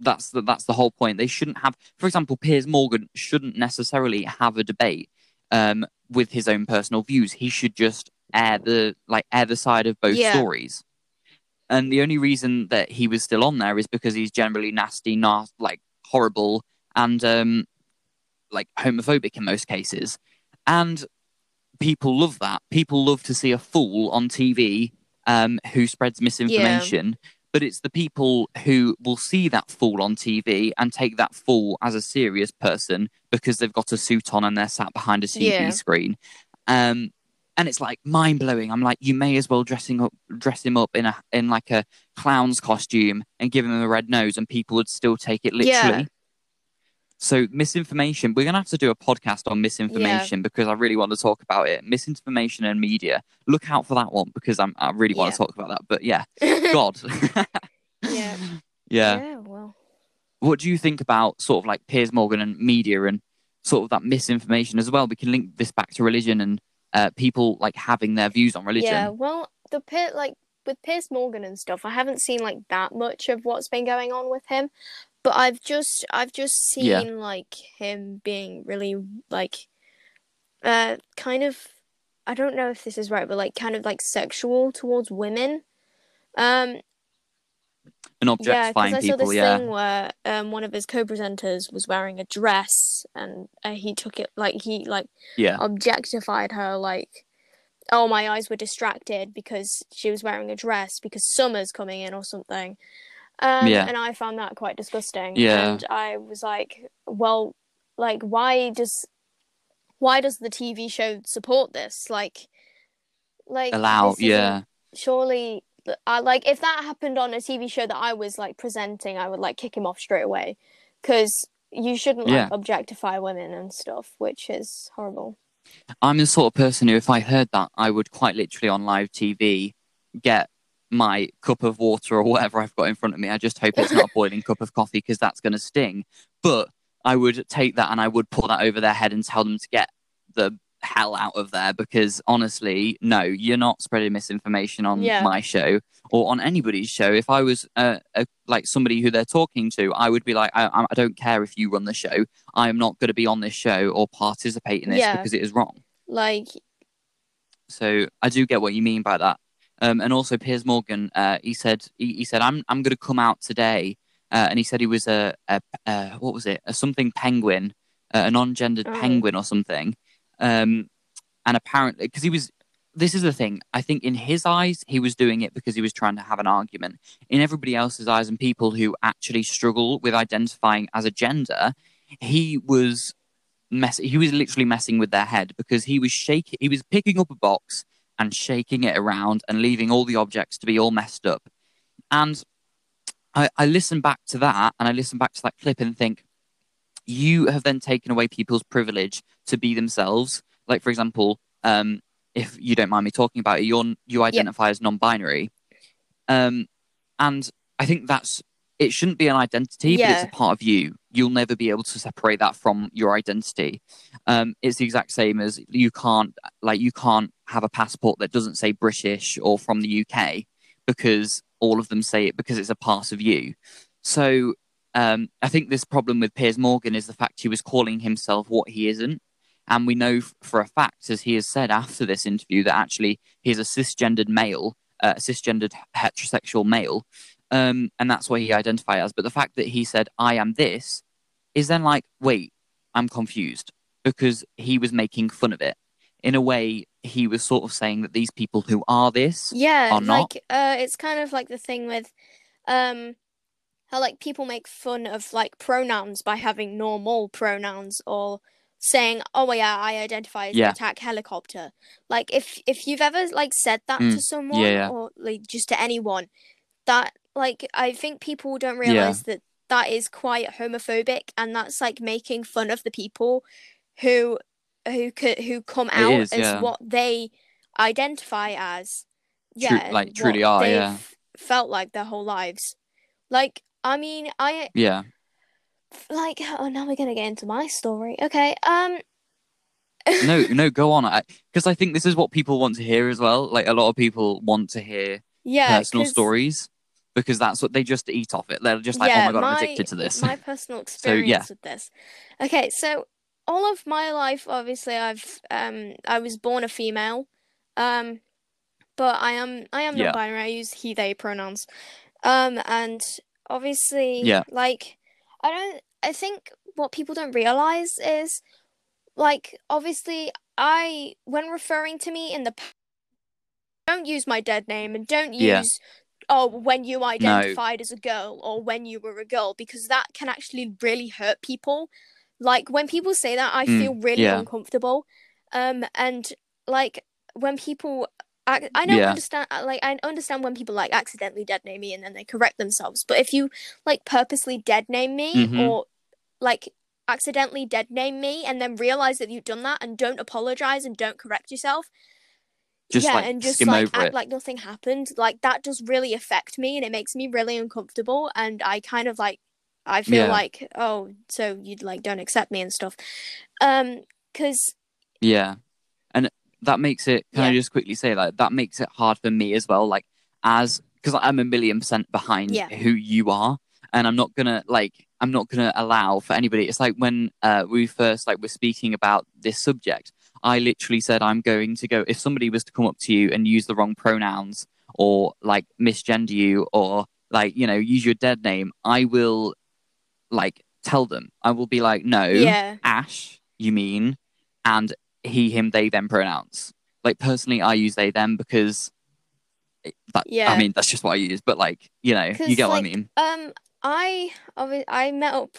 Speaker 1: That's the, that's the whole point. They shouldn't have, for example, Piers Morgan shouldn't necessarily have a debate um, with his own personal views. He should just air the like air the side of both
Speaker 2: Yeah.
Speaker 1: stories. And the only reason that he was still on there is because he's generally nasty, nas- like horrible, and um, like homophobic in most cases. and people love that. People love to see a fool on TV um, who spreads misinformation. But it's the people who will see that fool on TV and take that fool as a serious person because they've got a suit on and they're sat behind a TV
Speaker 2: Yeah.
Speaker 1: screen. Um, and it's like mind blowing. I'm like, you may as well dressing up, dress him up in a in like a clown's costume and give him a red nose, and people would still take it literally.
Speaker 2: Yeah.
Speaker 1: So misinformation, we're gonna have to do a podcast on misinformation because I really want to talk about it. Misinformation and media. Look out for that one because I'm I really want
Speaker 2: Yeah.
Speaker 1: to talk about that. But yeah, God.
Speaker 2: Yeah.
Speaker 1: yeah.
Speaker 2: well.
Speaker 1: What do you think about sort of like Piers Morgan and media and sort of that misinformation as well? We can link this back to religion and uh, people like having their views on religion.
Speaker 2: Yeah, well, the pit like with Piers Morgan and stuff, I haven't seen like that much of what's been going on with him, but I've just I've just seen
Speaker 1: Yeah.
Speaker 2: like him being really like uh kind of I don't know if this is right, but like kind of like sexual towards women. Um
Speaker 1: And
Speaker 2: yeah,
Speaker 1: objectifying
Speaker 2: because I saw
Speaker 1: people,
Speaker 2: this
Speaker 1: yeah.
Speaker 2: thing where um one of his co-presenters was wearing a dress and uh, he took it like he like
Speaker 1: Yeah.
Speaker 2: objectified her like oh my eyes were distracted because she was wearing a dress because summer's coming in or something um,
Speaker 1: Yeah.
Speaker 2: and i found that quite disgusting
Speaker 1: Yeah.
Speaker 2: and i was like well like why does why does the tv show support this like like
Speaker 1: Allow, yeah.
Speaker 2: surely I like if that happened on a TV show that I was like presenting, I would like kick him off straight away because you shouldn't like
Speaker 1: Yeah.
Speaker 2: objectify women and stuff, which is horrible.
Speaker 1: I'm the sort of person who, if I heard that, I would quite literally on live TV get my cup of water or whatever I've got in front of me. I just hope it's not a boiling cup of coffee because that's going to sting. But I would take that and I would pour that over their head and tell them to get the hell out of there because honestly, no, you're not spreading misinformation on
Speaker 2: Yeah.
Speaker 1: my show or on anybody's show. If I was uh, a, like somebody who they're talking to, I would be like, I, I don't care if you run the show. I am not going to be on this show or participate in this
Speaker 2: Yeah.
Speaker 1: because it is wrong.
Speaker 2: Like
Speaker 1: So I do get what you mean by that. Um, and also Piers Morgan, uh, he said he, he said I'm I'm going to come out today, uh, and he said he was a, a, a what was it a something penguin, uh, a non-gendered
Speaker 2: Oh.
Speaker 1: penguin or something, um, and apparently because he was. This is the thing. I think in his eyes, he was doing it because he was trying to have an argument. In everybody else's eyes, and people who actually struggle with identifying as a gender, he was mess. He was literally messing with their head because he was shaking. He was picking up a box and shaking it around and leaving all the objects to be all messed up. And I, I listen back to that and I listen back to that clip and think, you have then taken away people's privilege to be themselves. Like, for example, um, if you don't mind me talking about it, you're, you identify as non-binary, um, and I think that's it. Shouldn't be an identity, but it's a part of you. You'll never be able to separate that from your identity. Um, it's the exact same as you can't like you can't have a passport that doesn't say British or from the UK because all of them say it because it's a part of you. So um, I think this problem with Piers Morgan is the fact he was calling himself what he isn't. And we know f- for a fact, as he has said after this interview, that actually he's a cisgendered male, uh, a cisgendered heterosexual male. Um, and that's what he identified as. But the fact that he said, I am this, is then like, wait, I'm confused because he was making fun of it. In a way, he was sort of saying that these people who are this
Speaker 2: Yeah,
Speaker 1: Or not.
Speaker 2: like uh it's kind of like the thing with um how like people make fun of like pronouns by having normal pronouns or saying, "Oh yeah, I identify as
Speaker 1: Yeah.
Speaker 2: an attack helicopter." Like if if you've ever like said that
Speaker 1: Mm,
Speaker 2: to someone
Speaker 1: yeah.
Speaker 2: or like just to anyone, that like I think people don't realize that that is quite homophobic and that's like making fun of the people who who could who come out
Speaker 1: is,
Speaker 2: as
Speaker 1: yeah.
Speaker 2: what they identify as yeah, and
Speaker 1: like, truly are,
Speaker 2: they've
Speaker 1: yeah.
Speaker 2: felt like their whole lives. Like, I mean, I
Speaker 1: yeah.
Speaker 2: like. Oh, now we're gonna get into my story. Okay. Um.
Speaker 1: no, no, go on. Because I, think this is what people want to hear as well. Like a lot of people want to hear
Speaker 2: Yeah.
Speaker 1: personal stories because that's what they just eat off it. They're just like,
Speaker 2: yeah,
Speaker 1: oh my god, I'm addicted to this.
Speaker 2: My personal
Speaker 1: yeah.
Speaker 2: experience with this. Okay, so all of my life, obviously, I've um, I was born a female, um, but I am I am
Speaker 1: Yeah.
Speaker 2: non-binary. I use he/they pronouns, um, and obviously,
Speaker 1: Yeah.
Speaker 2: like I don't. I think what people don't realize is, like, obviously, I when referring to me in the past, don't use my dead name and don't use
Speaker 1: Yeah.
Speaker 2: Oh when you identified as a girl or when you were a girl because that can actually really hurt people. Like when people say that, I
Speaker 1: Mm,
Speaker 2: feel really
Speaker 1: yeah.
Speaker 2: uncomfortable. Um, and like when people. I, I don't
Speaker 1: Yeah.
Speaker 2: understand uh, like I understand when people like accidentally dead name me and then they correct themselves. But if you like purposely dead name me
Speaker 1: Mhm.
Speaker 2: or like accidentally dead name me and then realize that you've done that and don't apologize and don't correct yourself
Speaker 1: Just
Speaker 2: yeah
Speaker 1: like
Speaker 2: and just like act
Speaker 1: it.
Speaker 2: like nothing happened like that does really affect me and it makes me really uncomfortable and i kind of like i feel
Speaker 1: Yeah.
Speaker 2: like oh so you like don't accept me and stuff um because
Speaker 1: Yeah. And that makes it, can I just quickly say that that makes it hard for me as well. Like, as, because I'm a million percent behind
Speaker 2: Yeah.
Speaker 1: who you are. And I'm not to, like, I'm not to allow for anybody. It's like when uh, we first, like, were speaking about this subject, I literally said, I'm going to go, if somebody was to come up to you and use the wrong pronouns or, like, misgender you or, like, you know, use your dead name, I will, like, tell them. I will be like, no.
Speaker 2: yeah
Speaker 1: Ash, you mean, and he, him, they, them pronouns. Like personally, I use they, them because that,
Speaker 2: Yeah.
Speaker 1: I mean that's just what I use. But like you know, you get what I mean.
Speaker 2: um i obvi- i met up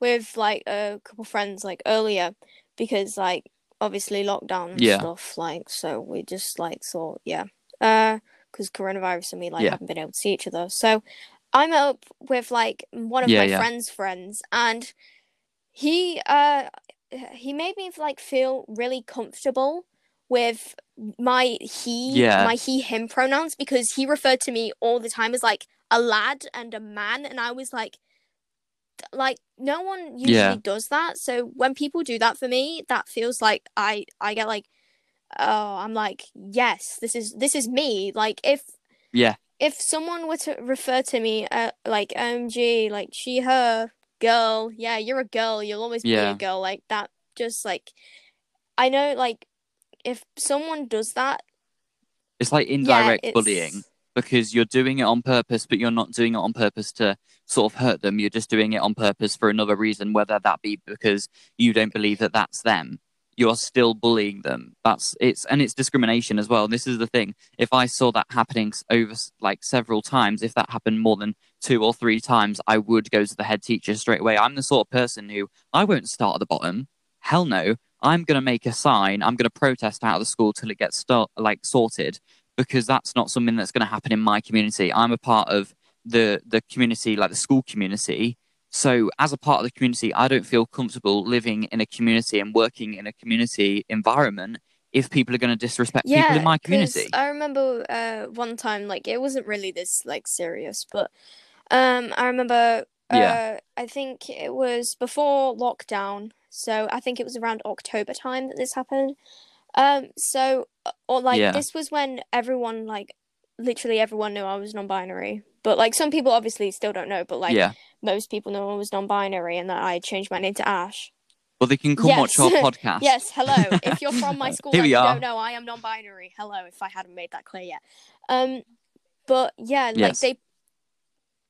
Speaker 2: with like a couple friends like earlier because like obviously lockdown and
Speaker 1: Yeah.
Speaker 2: stuff like so we just like thought yeah uh because coronavirus and we like
Speaker 1: Yeah.
Speaker 2: haven't been able to see each other so i met up with like one of
Speaker 1: Yeah,
Speaker 2: my friends friends and he uh he made me like feel really comfortable with my he
Speaker 1: Yeah.
Speaker 2: my he him pronouns because he referred to me all the time as like a lad and a man and i was like like no one usually
Speaker 1: Yeah.
Speaker 2: does that so when people do that for me that feels like i i get like oh i'm like yes this is this is me like if
Speaker 1: Yeah.
Speaker 2: if someone were to refer to me uh, like omg like she her girl yeah you're a girl you'll always be
Speaker 1: Yeah.
Speaker 2: a girl like that just like i know like if someone does that
Speaker 1: It's like
Speaker 2: yeah
Speaker 1: indirect
Speaker 2: it's
Speaker 1: bullying because you're doing it on purpose, but you're not doing it on purpose to sort of hurt them. You're just doing it on purpose for another reason, whether that be because you don't believe that that's them. You're still bullying them. That's it's and it's discrimination as well. This is the thing. If I saw that happening over like several times, if that happened more than two or three times, I would go to the head teacher straight away. I'm the sort of person who I won't start at the bottom. Hell no. I'm gonna make a sign. I'm gonna protest out of the school till it gets start like sorted because that's not something that's going to happen in my community. I'm a part of the the community, like the school community. So, as a part of the community, I don't feel comfortable living in a community and working in a community environment if people are going to disrespect people in my community.
Speaker 2: I remember uh one time like it wasn't really this like serious, but um I remember
Speaker 1: Yeah.
Speaker 2: uh I think it was before lockdown, so I think it was around October time that this happened. Um so uh, or like
Speaker 1: Yeah.
Speaker 2: this was when everyone like literally everyone knew I was non-binary. But like some people obviously still don't know, but like
Speaker 1: yeah.
Speaker 2: most people know I was non-binary and that I changed my name to Ash.
Speaker 1: Well, they can come watch our podcast.
Speaker 2: Yes, hello. If you're from my school
Speaker 1: Here we
Speaker 2: you
Speaker 1: are.
Speaker 2: don't know, I am non-binary. Hello, if I hadn't made that clear yet. Um, but yeah, like
Speaker 1: Yes.
Speaker 2: they,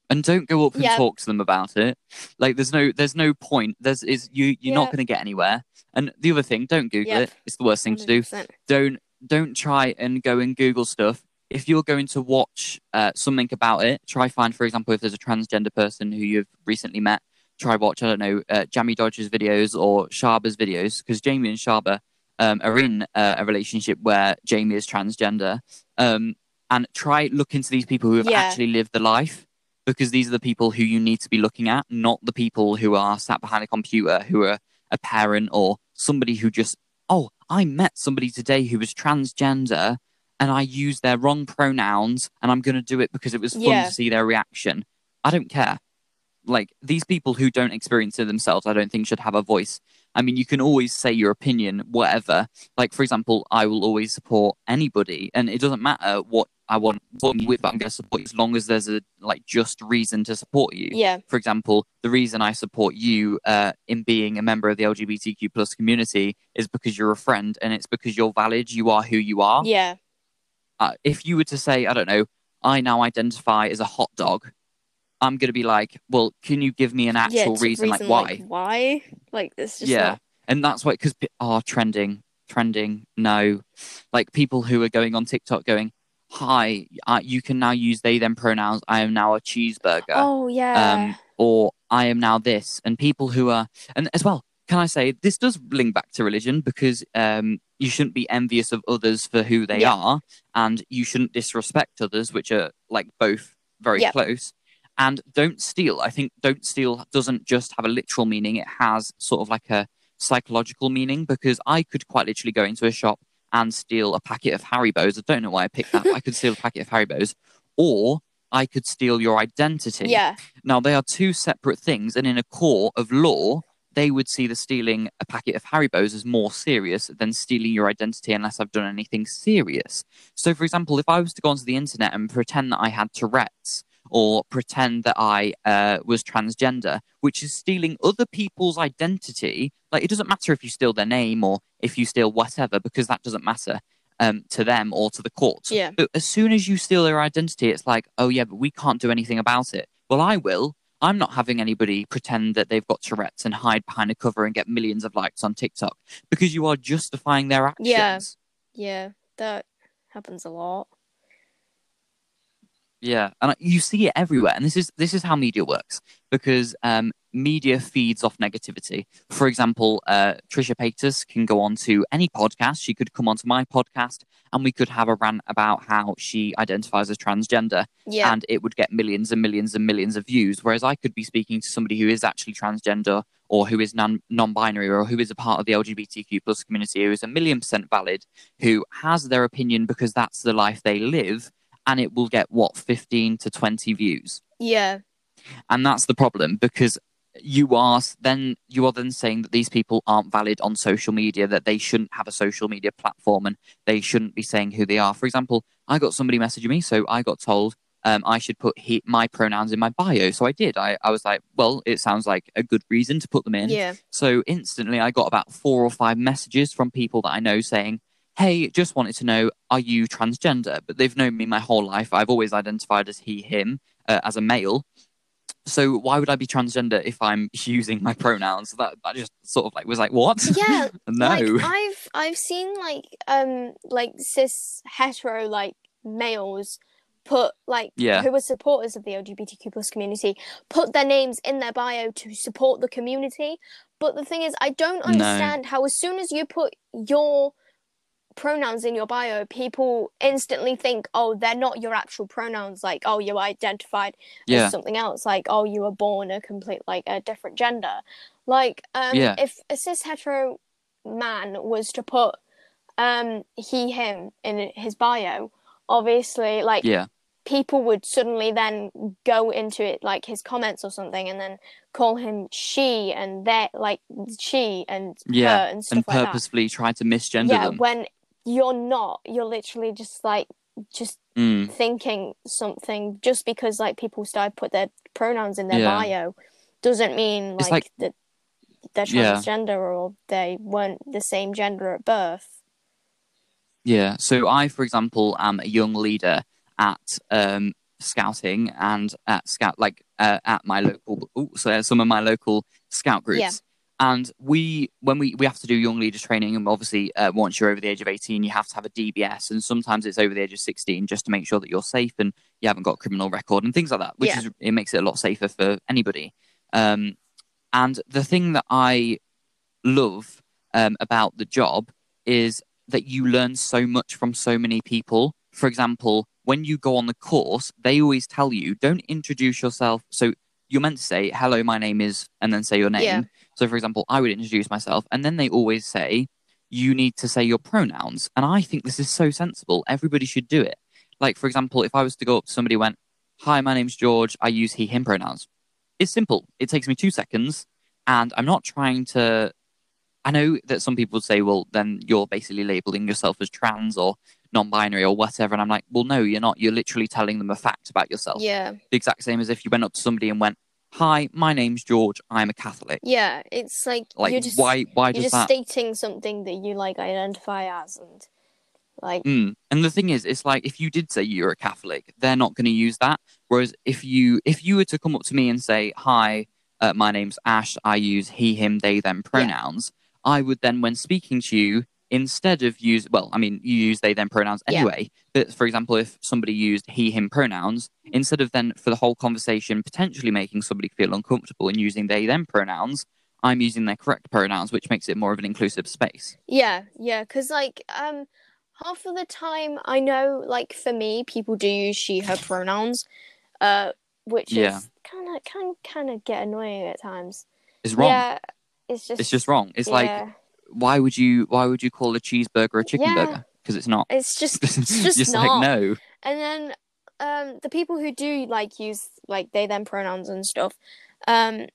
Speaker 1: and don't go up and
Speaker 2: Yeah.
Speaker 1: talk to them about it. Like, there's no, there's no point. There's is you, you're
Speaker 2: Yeah.
Speaker 1: not going to get anywhere. And the other thing, don't Google
Speaker 2: Yep.
Speaker 1: it. It's the worst thing to do.
Speaker 2: 100%.
Speaker 1: don't don't try and go and google stuff if you're going to watch uh, something about it try find for example if there's a transgender person who you've recently met try watch i don't know uh, Jammidodger's videos or Shaaba's videos because jamie and sharba um, are in uh, a relationship where jamie is transgender um, and try look into these people who have
Speaker 2: Yeah.
Speaker 1: actually lived the life because these are the people who you need to be looking at not the people who are sat behind a computer who are a parent or somebody who just oh, I met somebody today who was transgender and I used their wrong pronouns and I'm going to do it because it was fun
Speaker 2: Yeah.
Speaker 1: to see their reaction. I don't care. Like these people who don't experience it themselves, I don't think should have a voice. I mean, you can always say your opinion, whatever. Like, for example, I will always support anybody, and it doesn't matter what I want, what I'm with, but I'm going to support you as long as there's a like just reason to support you
Speaker 2: Yeah,
Speaker 1: for example, the reason I support you uh, in being a member of the LGBTQ plus community is because you're a friend and it's because you're valid. You are who you are.
Speaker 2: yeah,
Speaker 1: Uh, if you were to say, I don't know, I now identify as a hot dog, I'm going to be like, well, can you give me an actual
Speaker 2: it's a
Speaker 1: reason, like why?
Speaker 2: why? Like this just
Speaker 1: yeah.
Speaker 2: not.
Speaker 1: And that's why, because are trending. trending? No. Like people who are going on TikTok going, "Hi, uh, you can now use they them pronouns. I am now a cheeseburger."
Speaker 2: Oh yeah.
Speaker 1: um, or I am now this, and people who are, and as well, can I say this does link back to religion because um, you shouldn't be envious of others for who they
Speaker 2: Yeah.
Speaker 1: are, and you shouldn't disrespect others, which are like both very
Speaker 2: Yeah.
Speaker 1: close. And don't steal. I think don't steal doesn't just have a literal meaning; it has sort of like a psychological meaning because I could quite literally go into a shop and steal a packet of Haribo's. I don't know why I picked that. but I could steal a packet of Haribo's, or I could steal your identity.
Speaker 2: yeah.
Speaker 1: Now, they are two separate things, and in a court of law, they would see the stealing a packet of Haribo's as more serious than stealing your identity unless I've done anything serious. So, for example, if I was to go onto the internet and pretend that I had Tourette's or pretend that I uh, was transgender, which is stealing other people's identity, like it doesn't matter if you steal their name or if you steal whatever, because that doesn't matter um, to them or to the courts.
Speaker 2: Yeah.
Speaker 1: But as soon as you steal their identity, it's like, oh yeah, but we can't do anything about it. Well, I will. I'm not having anybody pretend that they've got Tourette's and hide behind a cover and get millions of likes on TikTok because you are justifying their actions.
Speaker 2: Yeah. Yeah. That happens a lot.
Speaker 1: Yeah, and you see it everywhere, and this is this is how media works because um, media feeds off negativity. For example, uh, Trisha Paytas can go on to any podcast. She could come onto my podcast, and we could have a rant about how she identifies as transgender,
Speaker 2: Yeah.
Speaker 1: and it would get millions and millions and millions of views. Whereas I could be speaking to somebody who is actually transgender or who is non non-binary or who is a part of the LGBTQ plus community, who is a million percent valid, who has their opinion because that's the life they live, and it will get what 15 to 20 views.
Speaker 2: yeah.
Speaker 1: And that's the problem because you are then you are then saying that these people aren't valid on social media that they shouldn't have a social media platform and they shouldn't be saying who they are for example i got somebody messaging me so i got told um, i should put he, my pronouns in my bio so i did I, I was like well it sounds like a good reason to put them in
Speaker 2: Yeah.
Speaker 1: so instantly, I got about four or five messages from people that I know saying, Hey, just wanted to know, are you transgender? But they've known me my whole life. I've always identified as he, him, uh, as a male. So why would I be transgender if I'm using my pronouns? That, that just sort of like was like, what?
Speaker 2: Yeah.
Speaker 1: no.
Speaker 2: Like I've I've seen like um like cis hetero like males put like
Speaker 1: Yeah.
Speaker 2: who were supporters of the LGBTQ plus community put their names in their bio to support the community. But the thing is, I don't
Speaker 1: No.
Speaker 2: understand how as soon as you put your pronouns in your bio, people instantly think, oh, they're not your actual pronouns. Like, oh, you identified
Speaker 1: yeah.
Speaker 2: as something else. Like, oh, you were born a complete like a different gender. Like, um,
Speaker 1: Yeah.
Speaker 2: if a cis hetero man was to put um he him in his bio, obviously, like
Speaker 1: Yeah.
Speaker 2: people would suddenly then go into it like his comments or something and then call him she and that like she and
Speaker 1: Yeah,
Speaker 2: her and stuff
Speaker 1: And
Speaker 2: like that
Speaker 1: purposefully try to misgender
Speaker 2: yeah
Speaker 1: them.
Speaker 2: when you're not you're literally just like just
Speaker 1: Mm,
Speaker 2: thinking something just because like people start put their pronouns in their
Speaker 1: Yeah.
Speaker 2: bio doesn't mean like,
Speaker 1: like-
Speaker 2: that they're
Speaker 1: Yeah.
Speaker 2: transgender or they weren't the same gender at birth
Speaker 1: Yeah. So I, for example, am a young leader at um, scouting and at scout like uh, at my local ooh, so some of my local scout groups.
Speaker 2: Yeah.
Speaker 1: And we, when we we have to do young leader training, and obviously uh, once you're over the age of 18, you have to have a DBS, and sometimes it's over the age of 16 just to make sure that you're safe and you haven't got a criminal record and things like that. Which
Speaker 2: Yeah.
Speaker 1: is it makes it a lot safer for anybody. Um, and the thing that I love um, about the job is that you learn so much from so many people. For example, when you go on the course, they always tell you don't introduce yourself. So you're meant to say, hello, my name is, and then say your name.
Speaker 2: Yeah.
Speaker 1: So, for example, I would introduce myself, and then they always say, you need to say your pronouns. And I think this is so sensible. Everybody should do it. Like, for example, if I was to go up to somebody went, hi, my name's George, I use he, him pronouns. It's simple. It takes me two seconds, and I'm not trying to. I know that some people say, well, then you're basically labeling yourself as trans or non binary or whatever. And I'm like, well, no, you're not. You're literally telling them a fact about yourself.
Speaker 2: yeah
Speaker 1: The exact same as if you went up to somebody and went, hi, my name's George, I'm a Catholic.
Speaker 2: yeah it's like,
Speaker 1: Like,
Speaker 2: you're just
Speaker 1: why, why
Speaker 2: you're
Speaker 1: does
Speaker 2: just
Speaker 1: that?
Speaker 2: stating something that you like identify as and like
Speaker 1: Mm. And the thing is, it's like if you did say you're a Catholic, they're not going to use that. Whereas if you if you were to come up to me and say, "Hi, uh, my name's Ash. I use he, him, they, them pronouns," I would then, when speaking to you, instead of use well, I mean, you use they them pronouns
Speaker 2: Yeah.
Speaker 1: anyway. But for example, if somebody used he him pronouns, instead of then for the whole conversation potentially making somebody feel uncomfortable and using they them pronouns, I'm using their correct pronouns, which makes it more of an inclusive space.
Speaker 2: Yeah, yeah, because like um half of the time I know like for me people do use she her pronouns, uh which
Speaker 1: Yeah.
Speaker 2: is kind of kind kind of get annoying at times.
Speaker 1: It's wrong.
Speaker 2: Yeah, it's just
Speaker 1: It's just wrong. It's like
Speaker 2: yeah.
Speaker 1: Why would you why would you call a cheeseburger a chicken
Speaker 2: Yeah.
Speaker 1: burger? Because it's not.
Speaker 2: it's just it's just,
Speaker 1: just
Speaker 2: not.
Speaker 1: like no.
Speaker 2: And then um the people who do like use like they them pronouns and stuff, um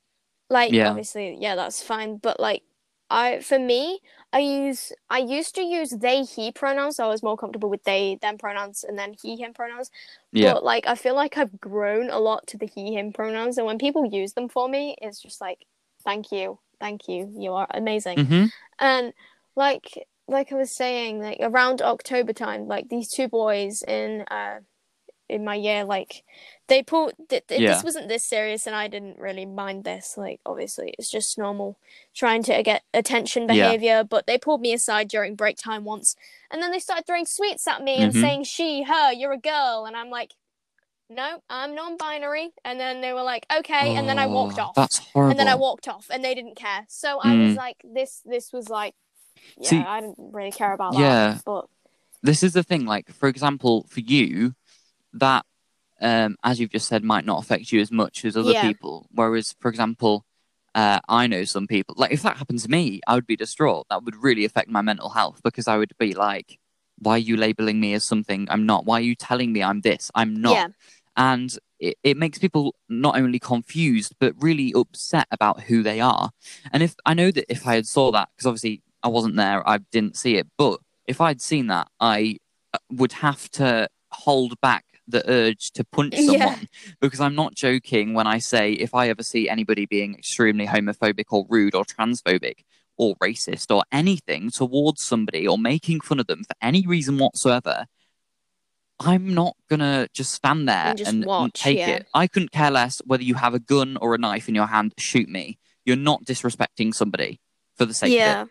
Speaker 2: like
Speaker 1: Yeah.
Speaker 2: obviously yeah that's fine, but like I for me I use I used to use they he pronouns, so I was more comfortable with they them pronouns and then he him pronouns.
Speaker 1: Yeah.
Speaker 2: But like I feel like I've grown a lot to the he him pronouns and when people use them for me it's just like thank you. Thank you. You are amazing.
Speaker 1: hmm
Speaker 2: And like like I was saying, like around October time, like these two boys in uh in my year, like they pulled. Th- th-
Speaker 1: Yeah.
Speaker 2: This wasn't this serious, and I didn't really mind this. Like obviously, it's just normal trying to get attention
Speaker 1: Yeah.
Speaker 2: behavior. But they pulled me aside during break time once, and then they started throwing sweets at me and
Speaker 1: Mhm.
Speaker 2: saying she, her, you're a girl, and I'm like. No, I'm non-binary, and then they were like, "Okay," and then I walked
Speaker 1: Oh,
Speaker 2: off
Speaker 1: That's horrible.
Speaker 2: and then I walked off, and they didn't care. So I was
Speaker 1: Mm.
Speaker 2: like, "This, this was like, yeah,
Speaker 1: See-
Speaker 2: I didn't really care about
Speaker 1: Yeah.
Speaker 2: that." But
Speaker 1: this is the thing like for example for you that um as you've just said might not affect you as much as other
Speaker 2: Yeah.
Speaker 1: people whereas for example uh i know some people like if that happened to me i would be distraught that would really affect my mental health because i would be like why are you labeling me as something i'm not why are you telling me i'm this i'm not
Speaker 2: yeah,
Speaker 1: and it, it makes people not only confused but really upset about who they are and if i know that if i had saw that because obviously i wasn't there i didn't see it but if i'd seen that i uh, would have to hold back the urge to punch
Speaker 2: Yeah.
Speaker 1: someone because i'm not joking when i say if i ever see anybody being extremely homophobic or rude or transphobic or racist or anything towards somebody or making fun of them for any reason whatsoever I'm not gonna just stand there
Speaker 2: And
Speaker 1: and, and
Speaker 2: watch,
Speaker 1: take
Speaker 2: yeah.
Speaker 1: it. I couldn't care less whether you have a gun or a knife in your hand. Shoot me. You're not disrespecting somebody for the sake of
Speaker 2: yeah,
Speaker 1: it.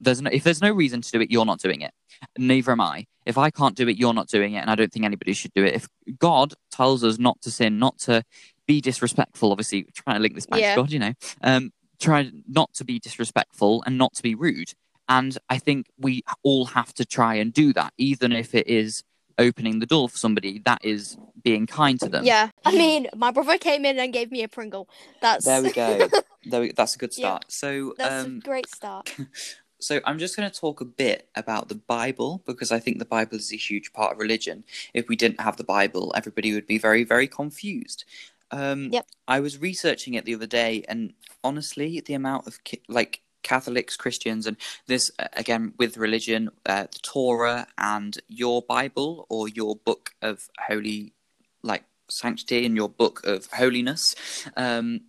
Speaker 1: There's no if there's no reason to do it, you're not doing it. Neither am I. If I can't do it, you're not doing it, and I don't think anybody should do it. If God tells us not to sin, not to be disrespectful, obviously trying to link this back
Speaker 2: Yeah.
Speaker 1: to God, you know, um, try not to be disrespectful and not to be rude. And I think we all have to try and do that, even if it is opening the door for somebody, that is being kind to them.
Speaker 2: yeah. I mean, my brother came in and gave me a Pringle. That's
Speaker 1: There we go. there we, that's a good
Speaker 2: Yeah.
Speaker 1: start. So,
Speaker 2: That's
Speaker 1: um,
Speaker 2: a great start.
Speaker 1: so I'm just going to talk a bit about the Bible because I think the Bible is a huge part of religion. If we didn't have the Bible, everybody would be very, very confused. Um,
Speaker 2: Yep.
Speaker 1: I was researching it the other day, and honestly, the amount of ki- like Catholics, Christians, and this uh, again with religion, uh, the Torah and your Bible or your book of holy, like sanctity and your book of holiness. Um,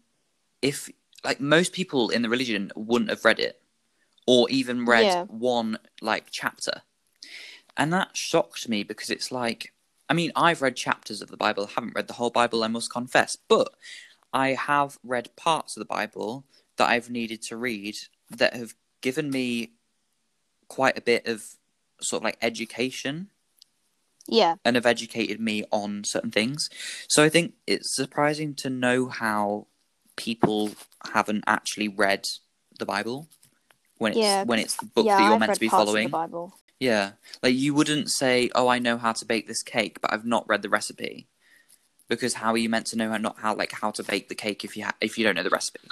Speaker 1: if like most people in the religion wouldn't have read it or even read
Speaker 2: Yeah.
Speaker 1: one like chapter and that shocked me because it's like i mean i've read chapters of the bible i haven't read the whole bible i must confess but i have read parts of the bible that i've needed to read that have given me quite a bit of sort of like education
Speaker 2: Yeah,
Speaker 1: and have educated me on certain things. So I think it's surprising to know how people haven't actually read the Bible when it's
Speaker 2: Yeah,
Speaker 1: when it's the book
Speaker 2: yeah.
Speaker 1: that you're
Speaker 2: I've
Speaker 1: meant to be following.
Speaker 2: the Bible.
Speaker 1: Yeah, like you wouldn't say, "Oh, I know how to bake this cake," but I've not read the recipe. Because how are you meant to know how not how like how to bake the cake if you ha- if you don't know the recipe?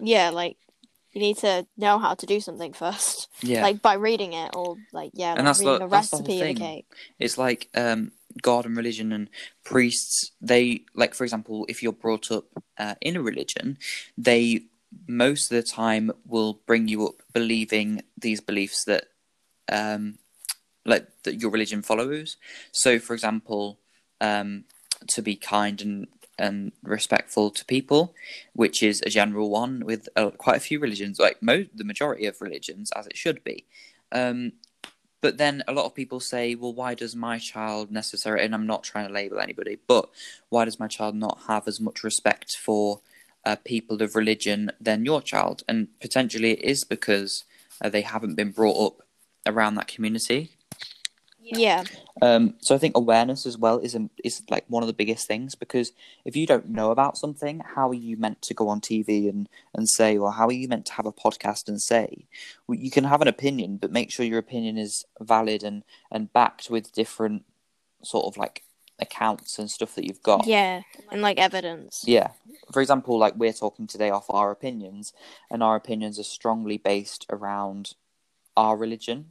Speaker 2: Yeah, like you need to know how to do something first,
Speaker 1: Yeah,
Speaker 2: like by reading it or like yeah,
Speaker 1: And
Speaker 2: like
Speaker 1: that's
Speaker 2: reading
Speaker 1: the-
Speaker 2: a
Speaker 1: that's the
Speaker 2: recipe of a cake.
Speaker 1: it's like um, God and religion and priests. They like, for example, if you're brought up uh, in a religion, they most of the time will bring you up believing these beliefs that, um, like that your religion follows. So, for example, um, to be kind and and respectful to people, which is a general one with uh, quite a few religions, like mo- the majority of religions, as it should be. Um, but then a lot of people say, well, why does my child necessarily, and I'm not trying to label anybody, but why does my child not have as much respect for uh, people of religion than your child? And potentially it is because uh, they haven't been brought up around that community.
Speaker 2: Yeah.
Speaker 1: Um, so I think awareness as well is a, is like one of the biggest things because if you don't know about something, how are you meant to go on TV and, and say, or how are you meant to have a podcast and say? Well, you can have an opinion, but make sure your opinion is valid and and backed with different sort of like accounts and stuff that you've got.
Speaker 2: Yeah, and like evidence.
Speaker 1: Yeah. For example, like we're talking today off our opinions, and our opinions are strongly based around our religion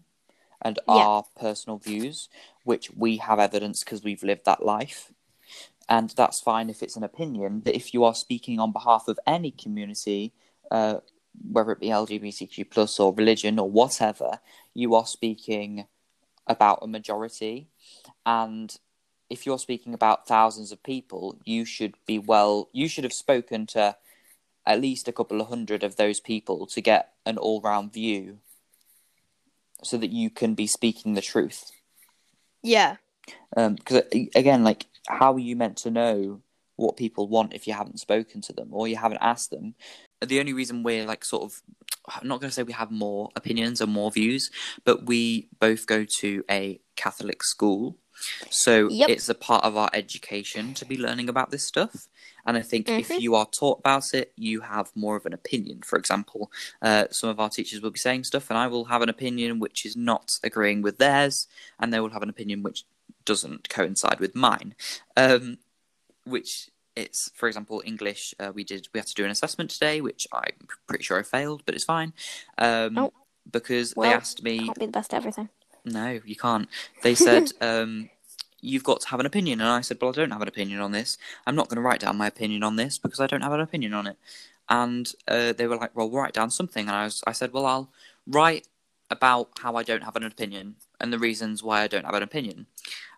Speaker 1: and
Speaker 2: Yeah.
Speaker 1: our personal views, which we have evidence because we've lived that life. And that's fine if it's an opinion, but if you are speaking on behalf of any community, uh, whether it be LGBTQ plus or religion or whatever, you are speaking about a majority. And if you're speaking about thousands of people, you should be well, you should have spoken to at least a couple of hundred of those people to get an all round view so that you can be speaking the truth.
Speaker 2: Yeah.
Speaker 1: Um, because uh, again, like, how are you meant to know what people want if you haven't spoken to them or you haven't asked them? The only reason we're like sort of, I'm not going to say we have more opinions or more views, but we both go to a Catholic school. So
Speaker 2: Yep.
Speaker 1: it's a part of our education to be learning about this stuff. And I think if
Speaker 2: Mhm.
Speaker 1: you are taught about it, you have more of an opinion. For example, uh, some of our teachers will be saying stuff, and I will have an opinion which is not agreeing with theirs, and they will have an opinion which doesn't coincide with mine. Um, which it's, for example, English. Uh, we did we had to do an assessment today, which I'm pretty sure I failed, but it's fine. Um,
Speaker 2: Oh.
Speaker 1: because
Speaker 2: Well,
Speaker 1: they asked me
Speaker 2: Can't be the best at everything.
Speaker 1: No, you can't. They said, um, you've got to have an opinion. And I said, well, I don't have an opinion on this. I'm not going to write down my opinion on this because I don't have an opinion on it. And uh, they were like, well, write down something. And I, was, I said, well, I'll write about how I don't have an opinion and the reasons why I don't have an opinion.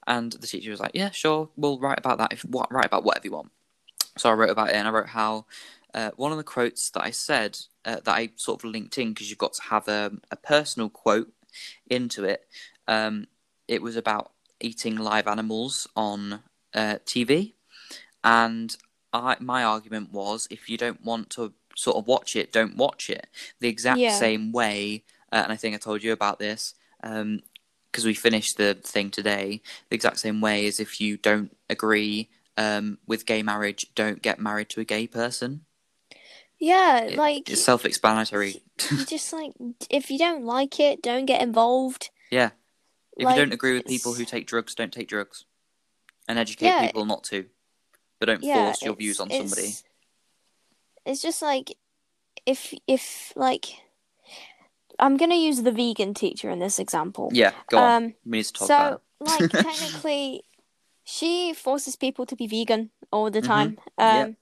Speaker 1: And the teacher was like, yeah, sure, we'll write about that. If what, Write about whatever you want. So I wrote about it and I wrote how uh, one of the quotes that I said uh, that I sort of linked in because you've got to have a, a personal quote into it. Um, it was about eating live animals on uh, TV, and I my argument was if you don't want to sort of watch it, don't watch it. The exact
Speaker 2: Yeah.
Speaker 1: same way, uh, and I think I told you about this because we finished the thing today. The exact same way as if you don't agree um, with gay marriage, don't get married to a gay person.
Speaker 2: Yeah,
Speaker 1: It-
Speaker 2: like
Speaker 1: it's self-explanatory.
Speaker 2: you just like if you don't like it, don't get involved.
Speaker 1: Yeah. If
Speaker 2: Like,
Speaker 1: you don't agree with people
Speaker 2: it's-
Speaker 1: who take drugs, don't take drugs. And educate
Speaker 2: Yeah.
Speaker 1: people not to. But don't
Speaker 2: Yeah,
Speaker 1: force your views
Speaker 2: it's-
Speaker 1: on somebody.
Speaker 2: It's, it's just like if if like I'm gonna use the vegan teacher in this example.
Speaker 1: Yeah, go on.
Speaker 2: Um,
Speaker 1: We need to talk
Speaker 2: so
Speaker 1: about
Speaker 2: like technically, she forces people to be vegan all the
Speaker 1: Mhm.
Speaker 2: time.
Speaker 1: Yeah.
Speaker 2: Um,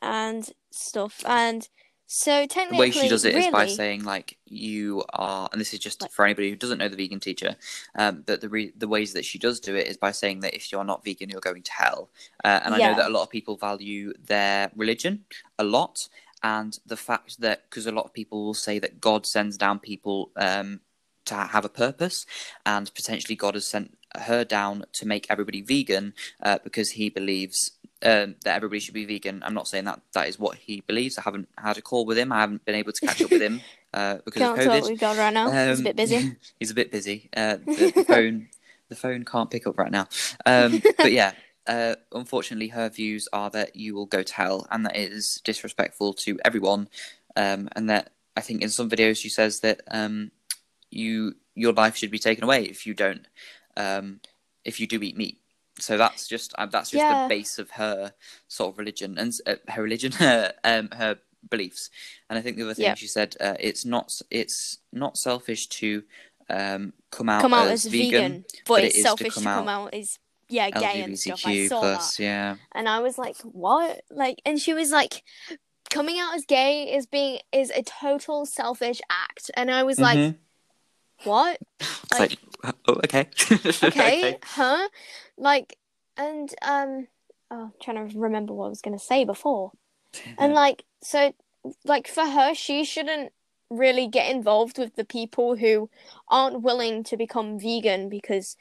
Speaker 2: and stuff. And so technically,
Speaker 1: The way she does it is by saying like you are, and this is just
Speaker 2: Like-
Speaker 1: for anybody who doesn't know the vegan teacher. Um, but the re- the ways that she does do it is by saying that if you're not vegan, you're going to hell. Uh, and I
Speaker 2: Yeah.
Speaker 1: know that a lot of people value their religion a lot, and the fact that because a lot of people will say that God sends down people um, to have a purpose, and potentially God has sent her down to make everybody vegan uh, because he believes um, that everybody should be vegan. I'm not saying that that is what he believes. I haven't had a call with him. I haven't been able to catch up with him uh, because
Speaker 2: Can't
Speaker 1: of COVID.
Speaker 2: we've got right now. He's a
Speaker 1: Um,
Speaker 2: bit busy.
Speaker 1: he's a bit busy. Uh, the, the phone, the phone can't pick up right now. Um, but yeah, uh, unfortunately, her views are that you will go to hell, and that it is disrespectful to everyone. Um, and that I think in some videos she says that um, you your life should be taken away if you don't, um, if you do eat meat. So that's just uh, that's just
Speaker 2: Yeah.
Speaker 1: the base of her sort of religion and uh, her religion, her um, her beliefs. And I think the other thing
Speaker 2: Yeah.
Speaker 1: she said, uh, it's not it's not selfish to um, come out
Speaker 2: come out
Speaker 1: as,
Speaker 2: as
Speaker 1: vegan,
Speaker 2: vegan, but,
Speaker 1: but it
Speaker 2: it's
Speaker 1: is to
Speaker 2: selfish to
Speaker 1: come
Speaker 2: come
Speaker 1: out
Speaker 2: out as yeah, gay and stuff. I saw
Speaker 1: plus,
Speaker 2: that,
Speaker 1: yeah,
Speaker 2: and I was like, "What?" Like, and she was like, "Coming out as gay is being is a total selfish act," and I was like,
Speaker 1: Mhm.
Speaker 2: "What?
Speaker 1: it's
Speaker 2: like-
Speaker 1: like, oh, okay,
Speaker 2: Okay, huh?" Like, and um, oh, I'm trying to remember what I was gonna say before. And like, so, like for her, she shouldn't really get involved with the people who aren't willing to become vegan because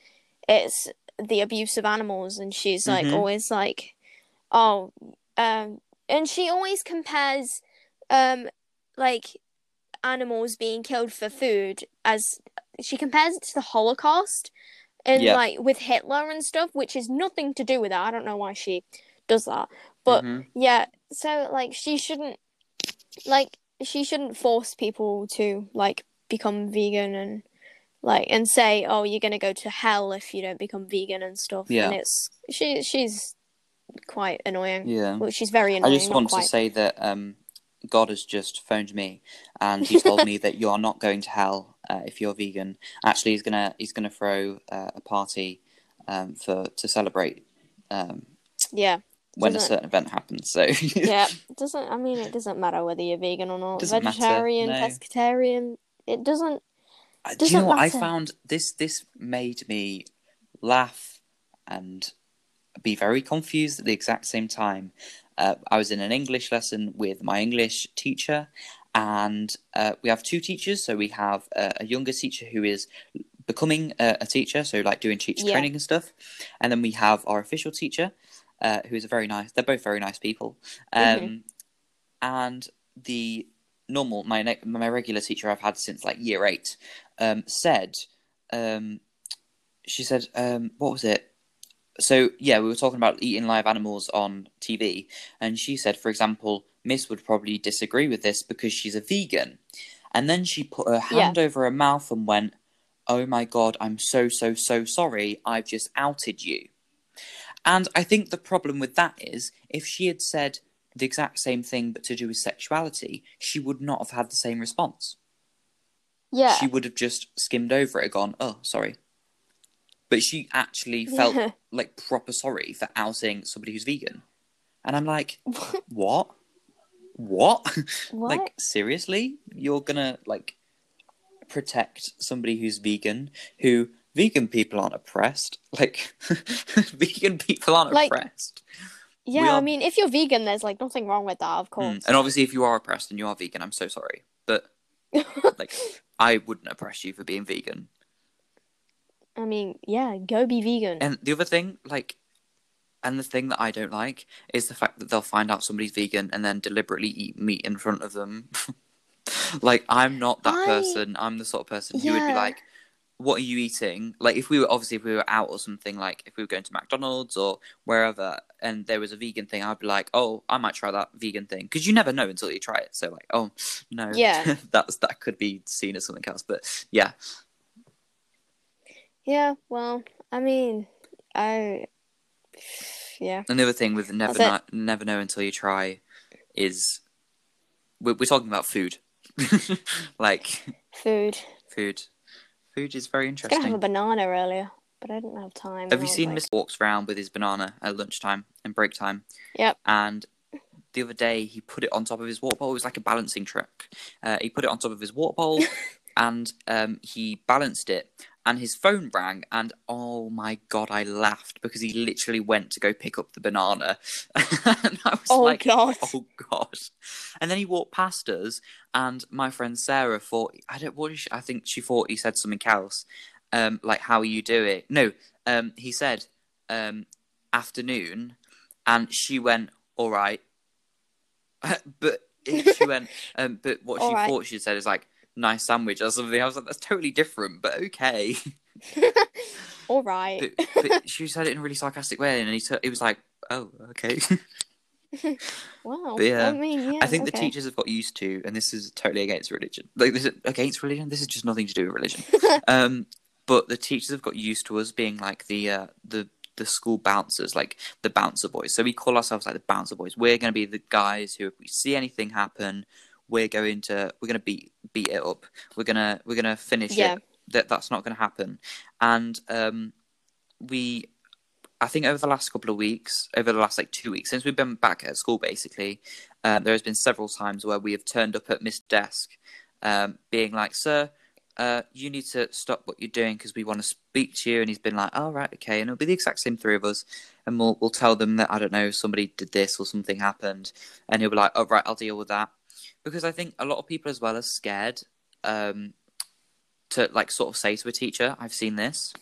Speaker 2: it's the abuse of animals, and she's like
Speaker 1: Mhm.
Speaker 2: always like, oh, um, and she always compares, um, like animals being killed for food as she compares it to the Holocaust and
Speaker 1: Yeah.
Speaker 2: like with Hitler and stuff, which is nothing to do with that. I don't know why she does that. But
Speaker 1: Mhm.
Speaker 2: yeah, so like she shouldn't like she shouldn't force people to like become vegan and like and say, "Oh, you're going to go to hell if you don't become vegan and stuff."
Speaker 1: Yeah.
Speaker 2: And it's she she's quite annoying.
Speaker 1: yeah.
Speaker 2: Well, she's very annoying.
Speaker 1: I
Speaker 2: just
Speaker 1: want
Speaker 2: quite.
Speaker 1: to say that um, God has just phoned me, and he told me that you are not going to hell uh, if you're vegan. Actually, he's gonna he's gonna throw uh, a party um, for to celebrate um,
Speaker 2: Yeah.
Speaker 1: when a
Speaker 2: Doesn't-
Speaker 1: certain event happens. So
Speaker 2: yeah, it doesn't I mean it doesn't matter whether you're vegan or not.
Speaker 1: Doesn't matter,
Speaker 2: Vegetarian,
Speaker 1: no.
Speaker 2: pescatarian, it doesn't
Speaker 1: Uh, do you
Speaker 2: Doesn't
Speaker 1: know what I found? This this made me laugh and be very confused at the exact same time. Uh, I was in an English lesson with my English teacher, and uh, we have two teachers. So we have a, a younger teacher who is becoming a, a teacher, so like doing teacher
Speaker 2: Yeah.
Speaker 1: training and stuff, and then we have our official teacher, uh, who is a very nice. They're both very nice people, um,
Speaker 2: Mhm.
Speaker 1: and the normal my ne- my regular teacher I've had since like year eight um, said um, she said um, what was it so yeah we were talking about eating live animals on TV and she said for example Miss would probably disagree with this because she's a vegan and then she put her hand over her mouth and went oh my god I'm so so so sorry I've just outed you and I think the problem with that is if she had said the exact same thing but to do with sexuality, she would not have had the same response.
Speaker 2: Yeah.
Speaker 1: She would have just skimmed over it, gone, "Oh, sorry." But she actually felt
Speaker 2: Yeah.
Speaker 1: like proper sorry for outing somebody who's vegan, and I'm like, "What? What?
Speaker 2: what?
Speaker 1: like seriously? You're gonna like protect somebody who's vegan who?" Vegan people aren't oppressed. Like, vegan people aren't
Speaker 2: Like,
Speaker 1: oppressed.
Speaker 2: yeah,
Speaker 1: we
Speaker 2: I mean if you're vegan there's like nothing wrong with that, of
Speaker 1: Mm.
Speaker 2: course.
Speaker 1: And obviously, if you are oppressed and you are vegan, I'm so sorry. But like, I wouldn't oppress you for being vegan.
Speaker 2: I mean, yeah, go be vegan.
Speaker 1: And the other thing, like, and the thing that I don't like is the fact that they'll find out somebody's vegan and then deliberately eat meat in front of them. like, I'm not that
Speaker 2: I-
Speaker 1: person. I'm the sort of person who would be like, "What are you eating?" Like, if we were obviously if we were out or something, like if we were going to McDonald's or wherever, and there was a vegan thing, I'd be like, "Oh, I might try that vegan thing," because you never know until you try it. So, like, oh no,
Speaker 2: Yeah.
Speaker 1: that's that could be seen as something else. But yeah,
Speaker 2: Yeah, well, I mean, I yeah.
Speaker 1: Another thing with never never know until you try is we're, we're talking about food. like
Speaker 2: Food.
Speaker 1: food, food is very interesting.
Speaker 2: I was gonna have a banana earlier, but I didn't have time.
Speaker 1: Have you seen
Speaker 2: like,
Speaker 1: Mr. walks around with his banana at lunchtime and break time?
Speaker 2: Yep.
Speaker 1: And the other day he put it on top of his water bowl. It was like a balancing trick. Uh, he put it on top of his water bowl and um, he balanced it. And his phone rang, and oh my god, I laughed because he literally went to go pick up the banana. and I was
Speaker 2: Oh
Speaker 1: like,
Speaker 2: god.
Speaker 1: oh god and then he walked past us and my friend sarah thought i don't what is she, i think she thought he said something else um like how are you doing no um he said um afternoon and she went all right but she went um but what she
Speaker 2: right.
Speaker 1: thought she said is like nice sandwich or something i was like that's totally different but okay
Speaker 2: All right.
Speaker 1: but, but she said it in a really sarcastic way and he, t- he was like oh okay
Speaker 2: wow.
Speaker 1: but yeah,
Speaker 2: I mean, yeah.
Speaker 1: I think the teachers have got used to, and this is totally against religion. Like this is against religion. This is just nothing to do with religion. um, but the teachers have got used to us being like the uh, the the school bouncers, like the bouncer boys. So we call ourselves like the bouncer boys. We're going to be the guys who, if we see anything happen, we're going to we're going to beat beat it up. We're gonna we're gonna finish
Speaker 2: Yeah.
Speaker 1: it. That that's not going to happen. And um, we I think over the last couple of weeks, over the last like two weeks, since we've been back at school, basically, uh, there has been several times where we have turned up at Miss Desk, um, being like, "Sir, uh, you need to stop what you're doing because we want to speak to you." And he's been like, "Oh right, okay," and it'll be the exact same three of us, and we'll we'll tell them that I don't know somebody did this or something happened, and he'll be like, "Oh right, I'll deal with that," because I think a lot of people as well are scared um, to like sort of say to a teacher, "I've seen this."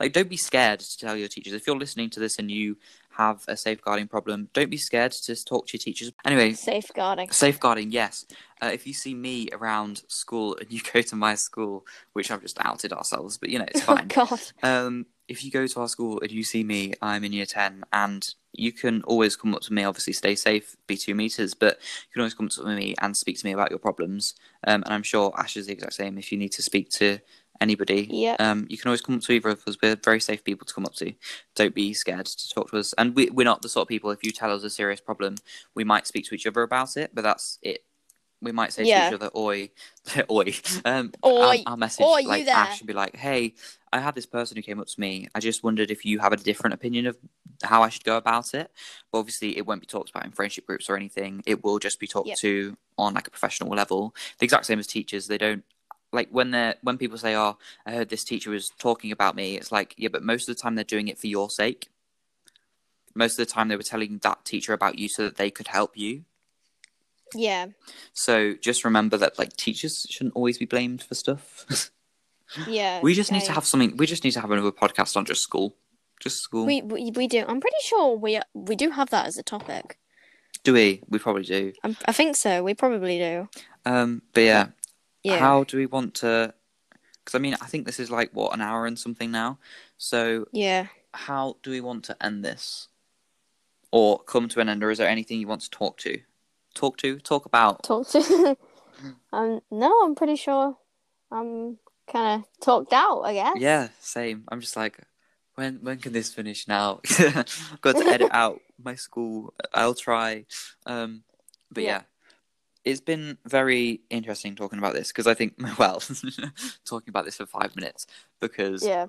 Speaker 1: like don't be scared to tell your teachers if you're listening to this and you have a safeguarding problem don't be scared to just talk to your teachers anyway
Speaker 2: Safeguarding.
Speaker 1: safeguarding yes uh, if you see me around school and you go to my school which i've just outed ourselves but you know it's fine.
Speaker 2: Oh
Speaker 1: fine
Speaker 2: God.
Speaker 1: um, if you go to our school and you see me, I'm in year 10, and you can always come up to me, obviously stay safe, be two meters, but you can always come up to me and speak to me about your problems. Um, and I'm sure Ash is the exact same. If you need to speak to anybody,
Speaker 2: Yeah.
Speaker 1: um, you can always come up to either of us. We're very safe people to come up to. Don't be scared to talk to us. And we, we're not the sort of people, if you tell us a serious problem, we might speak to each other about it, but that's it. We might say
Speaker 2: Yeah.
Speaker 1: to each other, oi, oi. Um,
Speaker 2: Oi.
Speaker 1: Our, our message,
Speaker 2: Oi,
Speaker 1: like. Ash, would be like, hey, I had this person who came up to me. I just wondered if you have a different opinion of how I should go about it. But obviously, it won't be talked about in friendship groups or anything. It will just be talked
Speaker 2: Yep.
Speaker 1: to on like a professional level. The exact same as teachers. They don't like when they're when people say, "Oh, I heard this teacher was talking about me." It's like, yeah, but most of the time they're doing it for your sake. Most of the time, they were telling that teacher about you so that they could help you.
Speaker 2: Yeah.
Speaker 1: So just remember that like teachers shouldn't always be blamed for stuff.
Speaker 2: Yeah.
Speaker 1: we just need to have something. We just need to have another podcast on just school, just school.
Speaker 2: We, we we do. I'm pretty sure we we do have that as a topic.
Speaker 1: do we? We probably do.
Speaker 2: I'm, I think so. We probably do.
Speaker 1: Um, but yeah,
Speaker 2: Yeah.
Speaker 1: how do we want to? Because I mean, I think this is like what an hour and something now. So
Speaker 2: Yeah.
Speaker 1: how do we want to end this, or come to an end, or is there anything you want to talk to? Talk to, talk about.
Speaker 2: Talk to. um. No, I'm pretty sure. I'm kind of talked out. I guess.
Speaker 1: Yeah, same. I'm just like, when when can this finish now? I've got to edit out my school. I'll try. Um, but yeah.
Speaker 2: Yeah.
Speaker 1: It's been very interesting talking about this because I think, well, talking about this for five minutes because
Speaker 2: Yeah.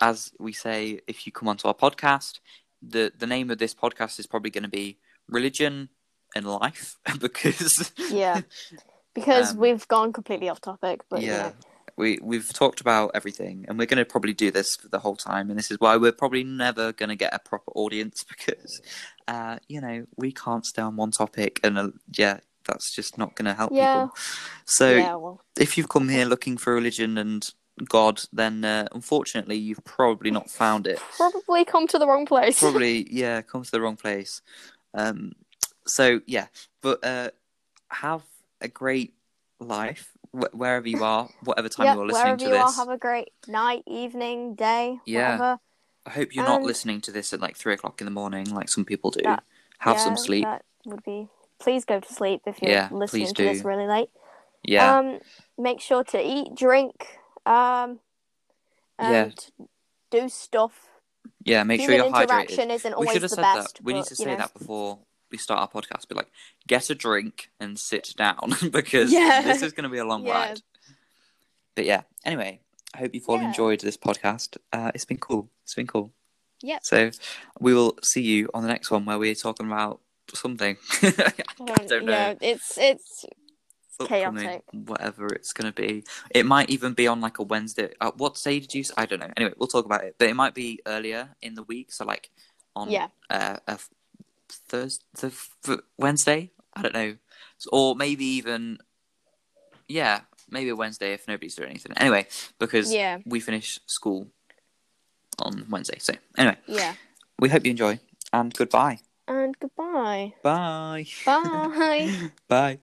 Speaker 1: as we say, if you come onto our podcast, the the name of this podcast is probably going to be religion and life because
Speaker 2: Yeah. Because
Speaker 1: Um,
Speaker 2: we've gone completely off topic, but you
Speaker 1: yeah, we we've talked about everything, and we're going to probably do this for the whole time, and this is why we're probably never going to get a proper audience because, uh, you know, we can't stay on one topic, and uh, yeah, that's just not going to help
Speaker 2: Yeah.
Speaker 1: people. So
Speaker 2: yeah. Well.
Speaker 1: if you've come here looking for religion and God, then uh, unfortunately you've probably not found it.
Speaker 2: Probably come to the wrong place.
Speaker 1: Probably, yeah, come to the wrong place. Um, so yeah, but uh, have a great life wh- wherever you are, whatever time
Speaker 2: yeah.
Speaker 1: you're listening
Speaker 2: Wherever
Speaker 1: to
Speaker 2: you
Speaker 1: this.
Speaker 2: are, have a great night, evening, day,
Speaker 1: Yeah.
Speaker 2: whatever.
Speaker 1: I hope you're not listening to this at like three o'clock in the morning, like some people do.
Speaker 2: That-
Speaker 1: have
Speaker 2: yeah,
Speaker 1: some sleep.
Speaker 2: That would be. Please go to sleep if you're
Speaker 1: Yeah,
Speaker 2: listening to this really late.
Speaker 1: Yeah,
Speaker 2: Um, make sure to eat, drink, um,
Speaker 1: Yeah.
Speaker 2: and do stuff.
Speaker 1: yeah. Make sure
Speaker 2: Human
Speaker 1: you're hydrated.
Speaker 2: interaction isn't
Speaker 1: We
Speaker 2: always
Speaker 1: should have
Speaker 2: the
Speaker 1: said
Speaker 2: best.
Speaker 1: that. We need
Speaker 2: but,
Speaker 1: to
Speaker 2: you
Speaker 1: say
Speaker 2: know.
Speaker 1: that before we start our podcast. Be like, get a drink and sit down because
Speaker 2: Yeah.
Speaker 1: this is going to be a long
Speaker 2: Yeah.
Speaker 1: ride. But yeah. Anyway, I hope you've all
Speaker 2: Yeah.
Speaker 1: enjoyed this podcast. Uh, it's been cool. It's been cool.
Speaker 2: Yeah.
Speaker 1: So we will see you on the next one where we're talking about something. I don't know.
Speaker 2: Yeah, it's it's
Speaker 1: Upcoming,
Speaker 2: chaotic.
Speaker 1: Whatever it's going to be. It might even be on like a Wednesday. Uh, what day did you? I don't know. Anyway, we'll talk about it. But it might be earlier in the week. So like on
Speaker 2: Yeah.
Speaker 1: uh, a Thursday, Wednesday. I don't know. Or maybe even yeah, maybe a Wednesday if nobody's doing anything. Anyway, because
Speaker 2: Yeah.
Speaker 1: we finish school on Wednesday. So anyway,
Speaker 2: Yeah.
Speaker 1: we hope you enjoy and goodbye.
Speaker 2: And goodbye.
Speaker 1: Bye.
Speaker 2: Bye.
Speaker 1: Bye.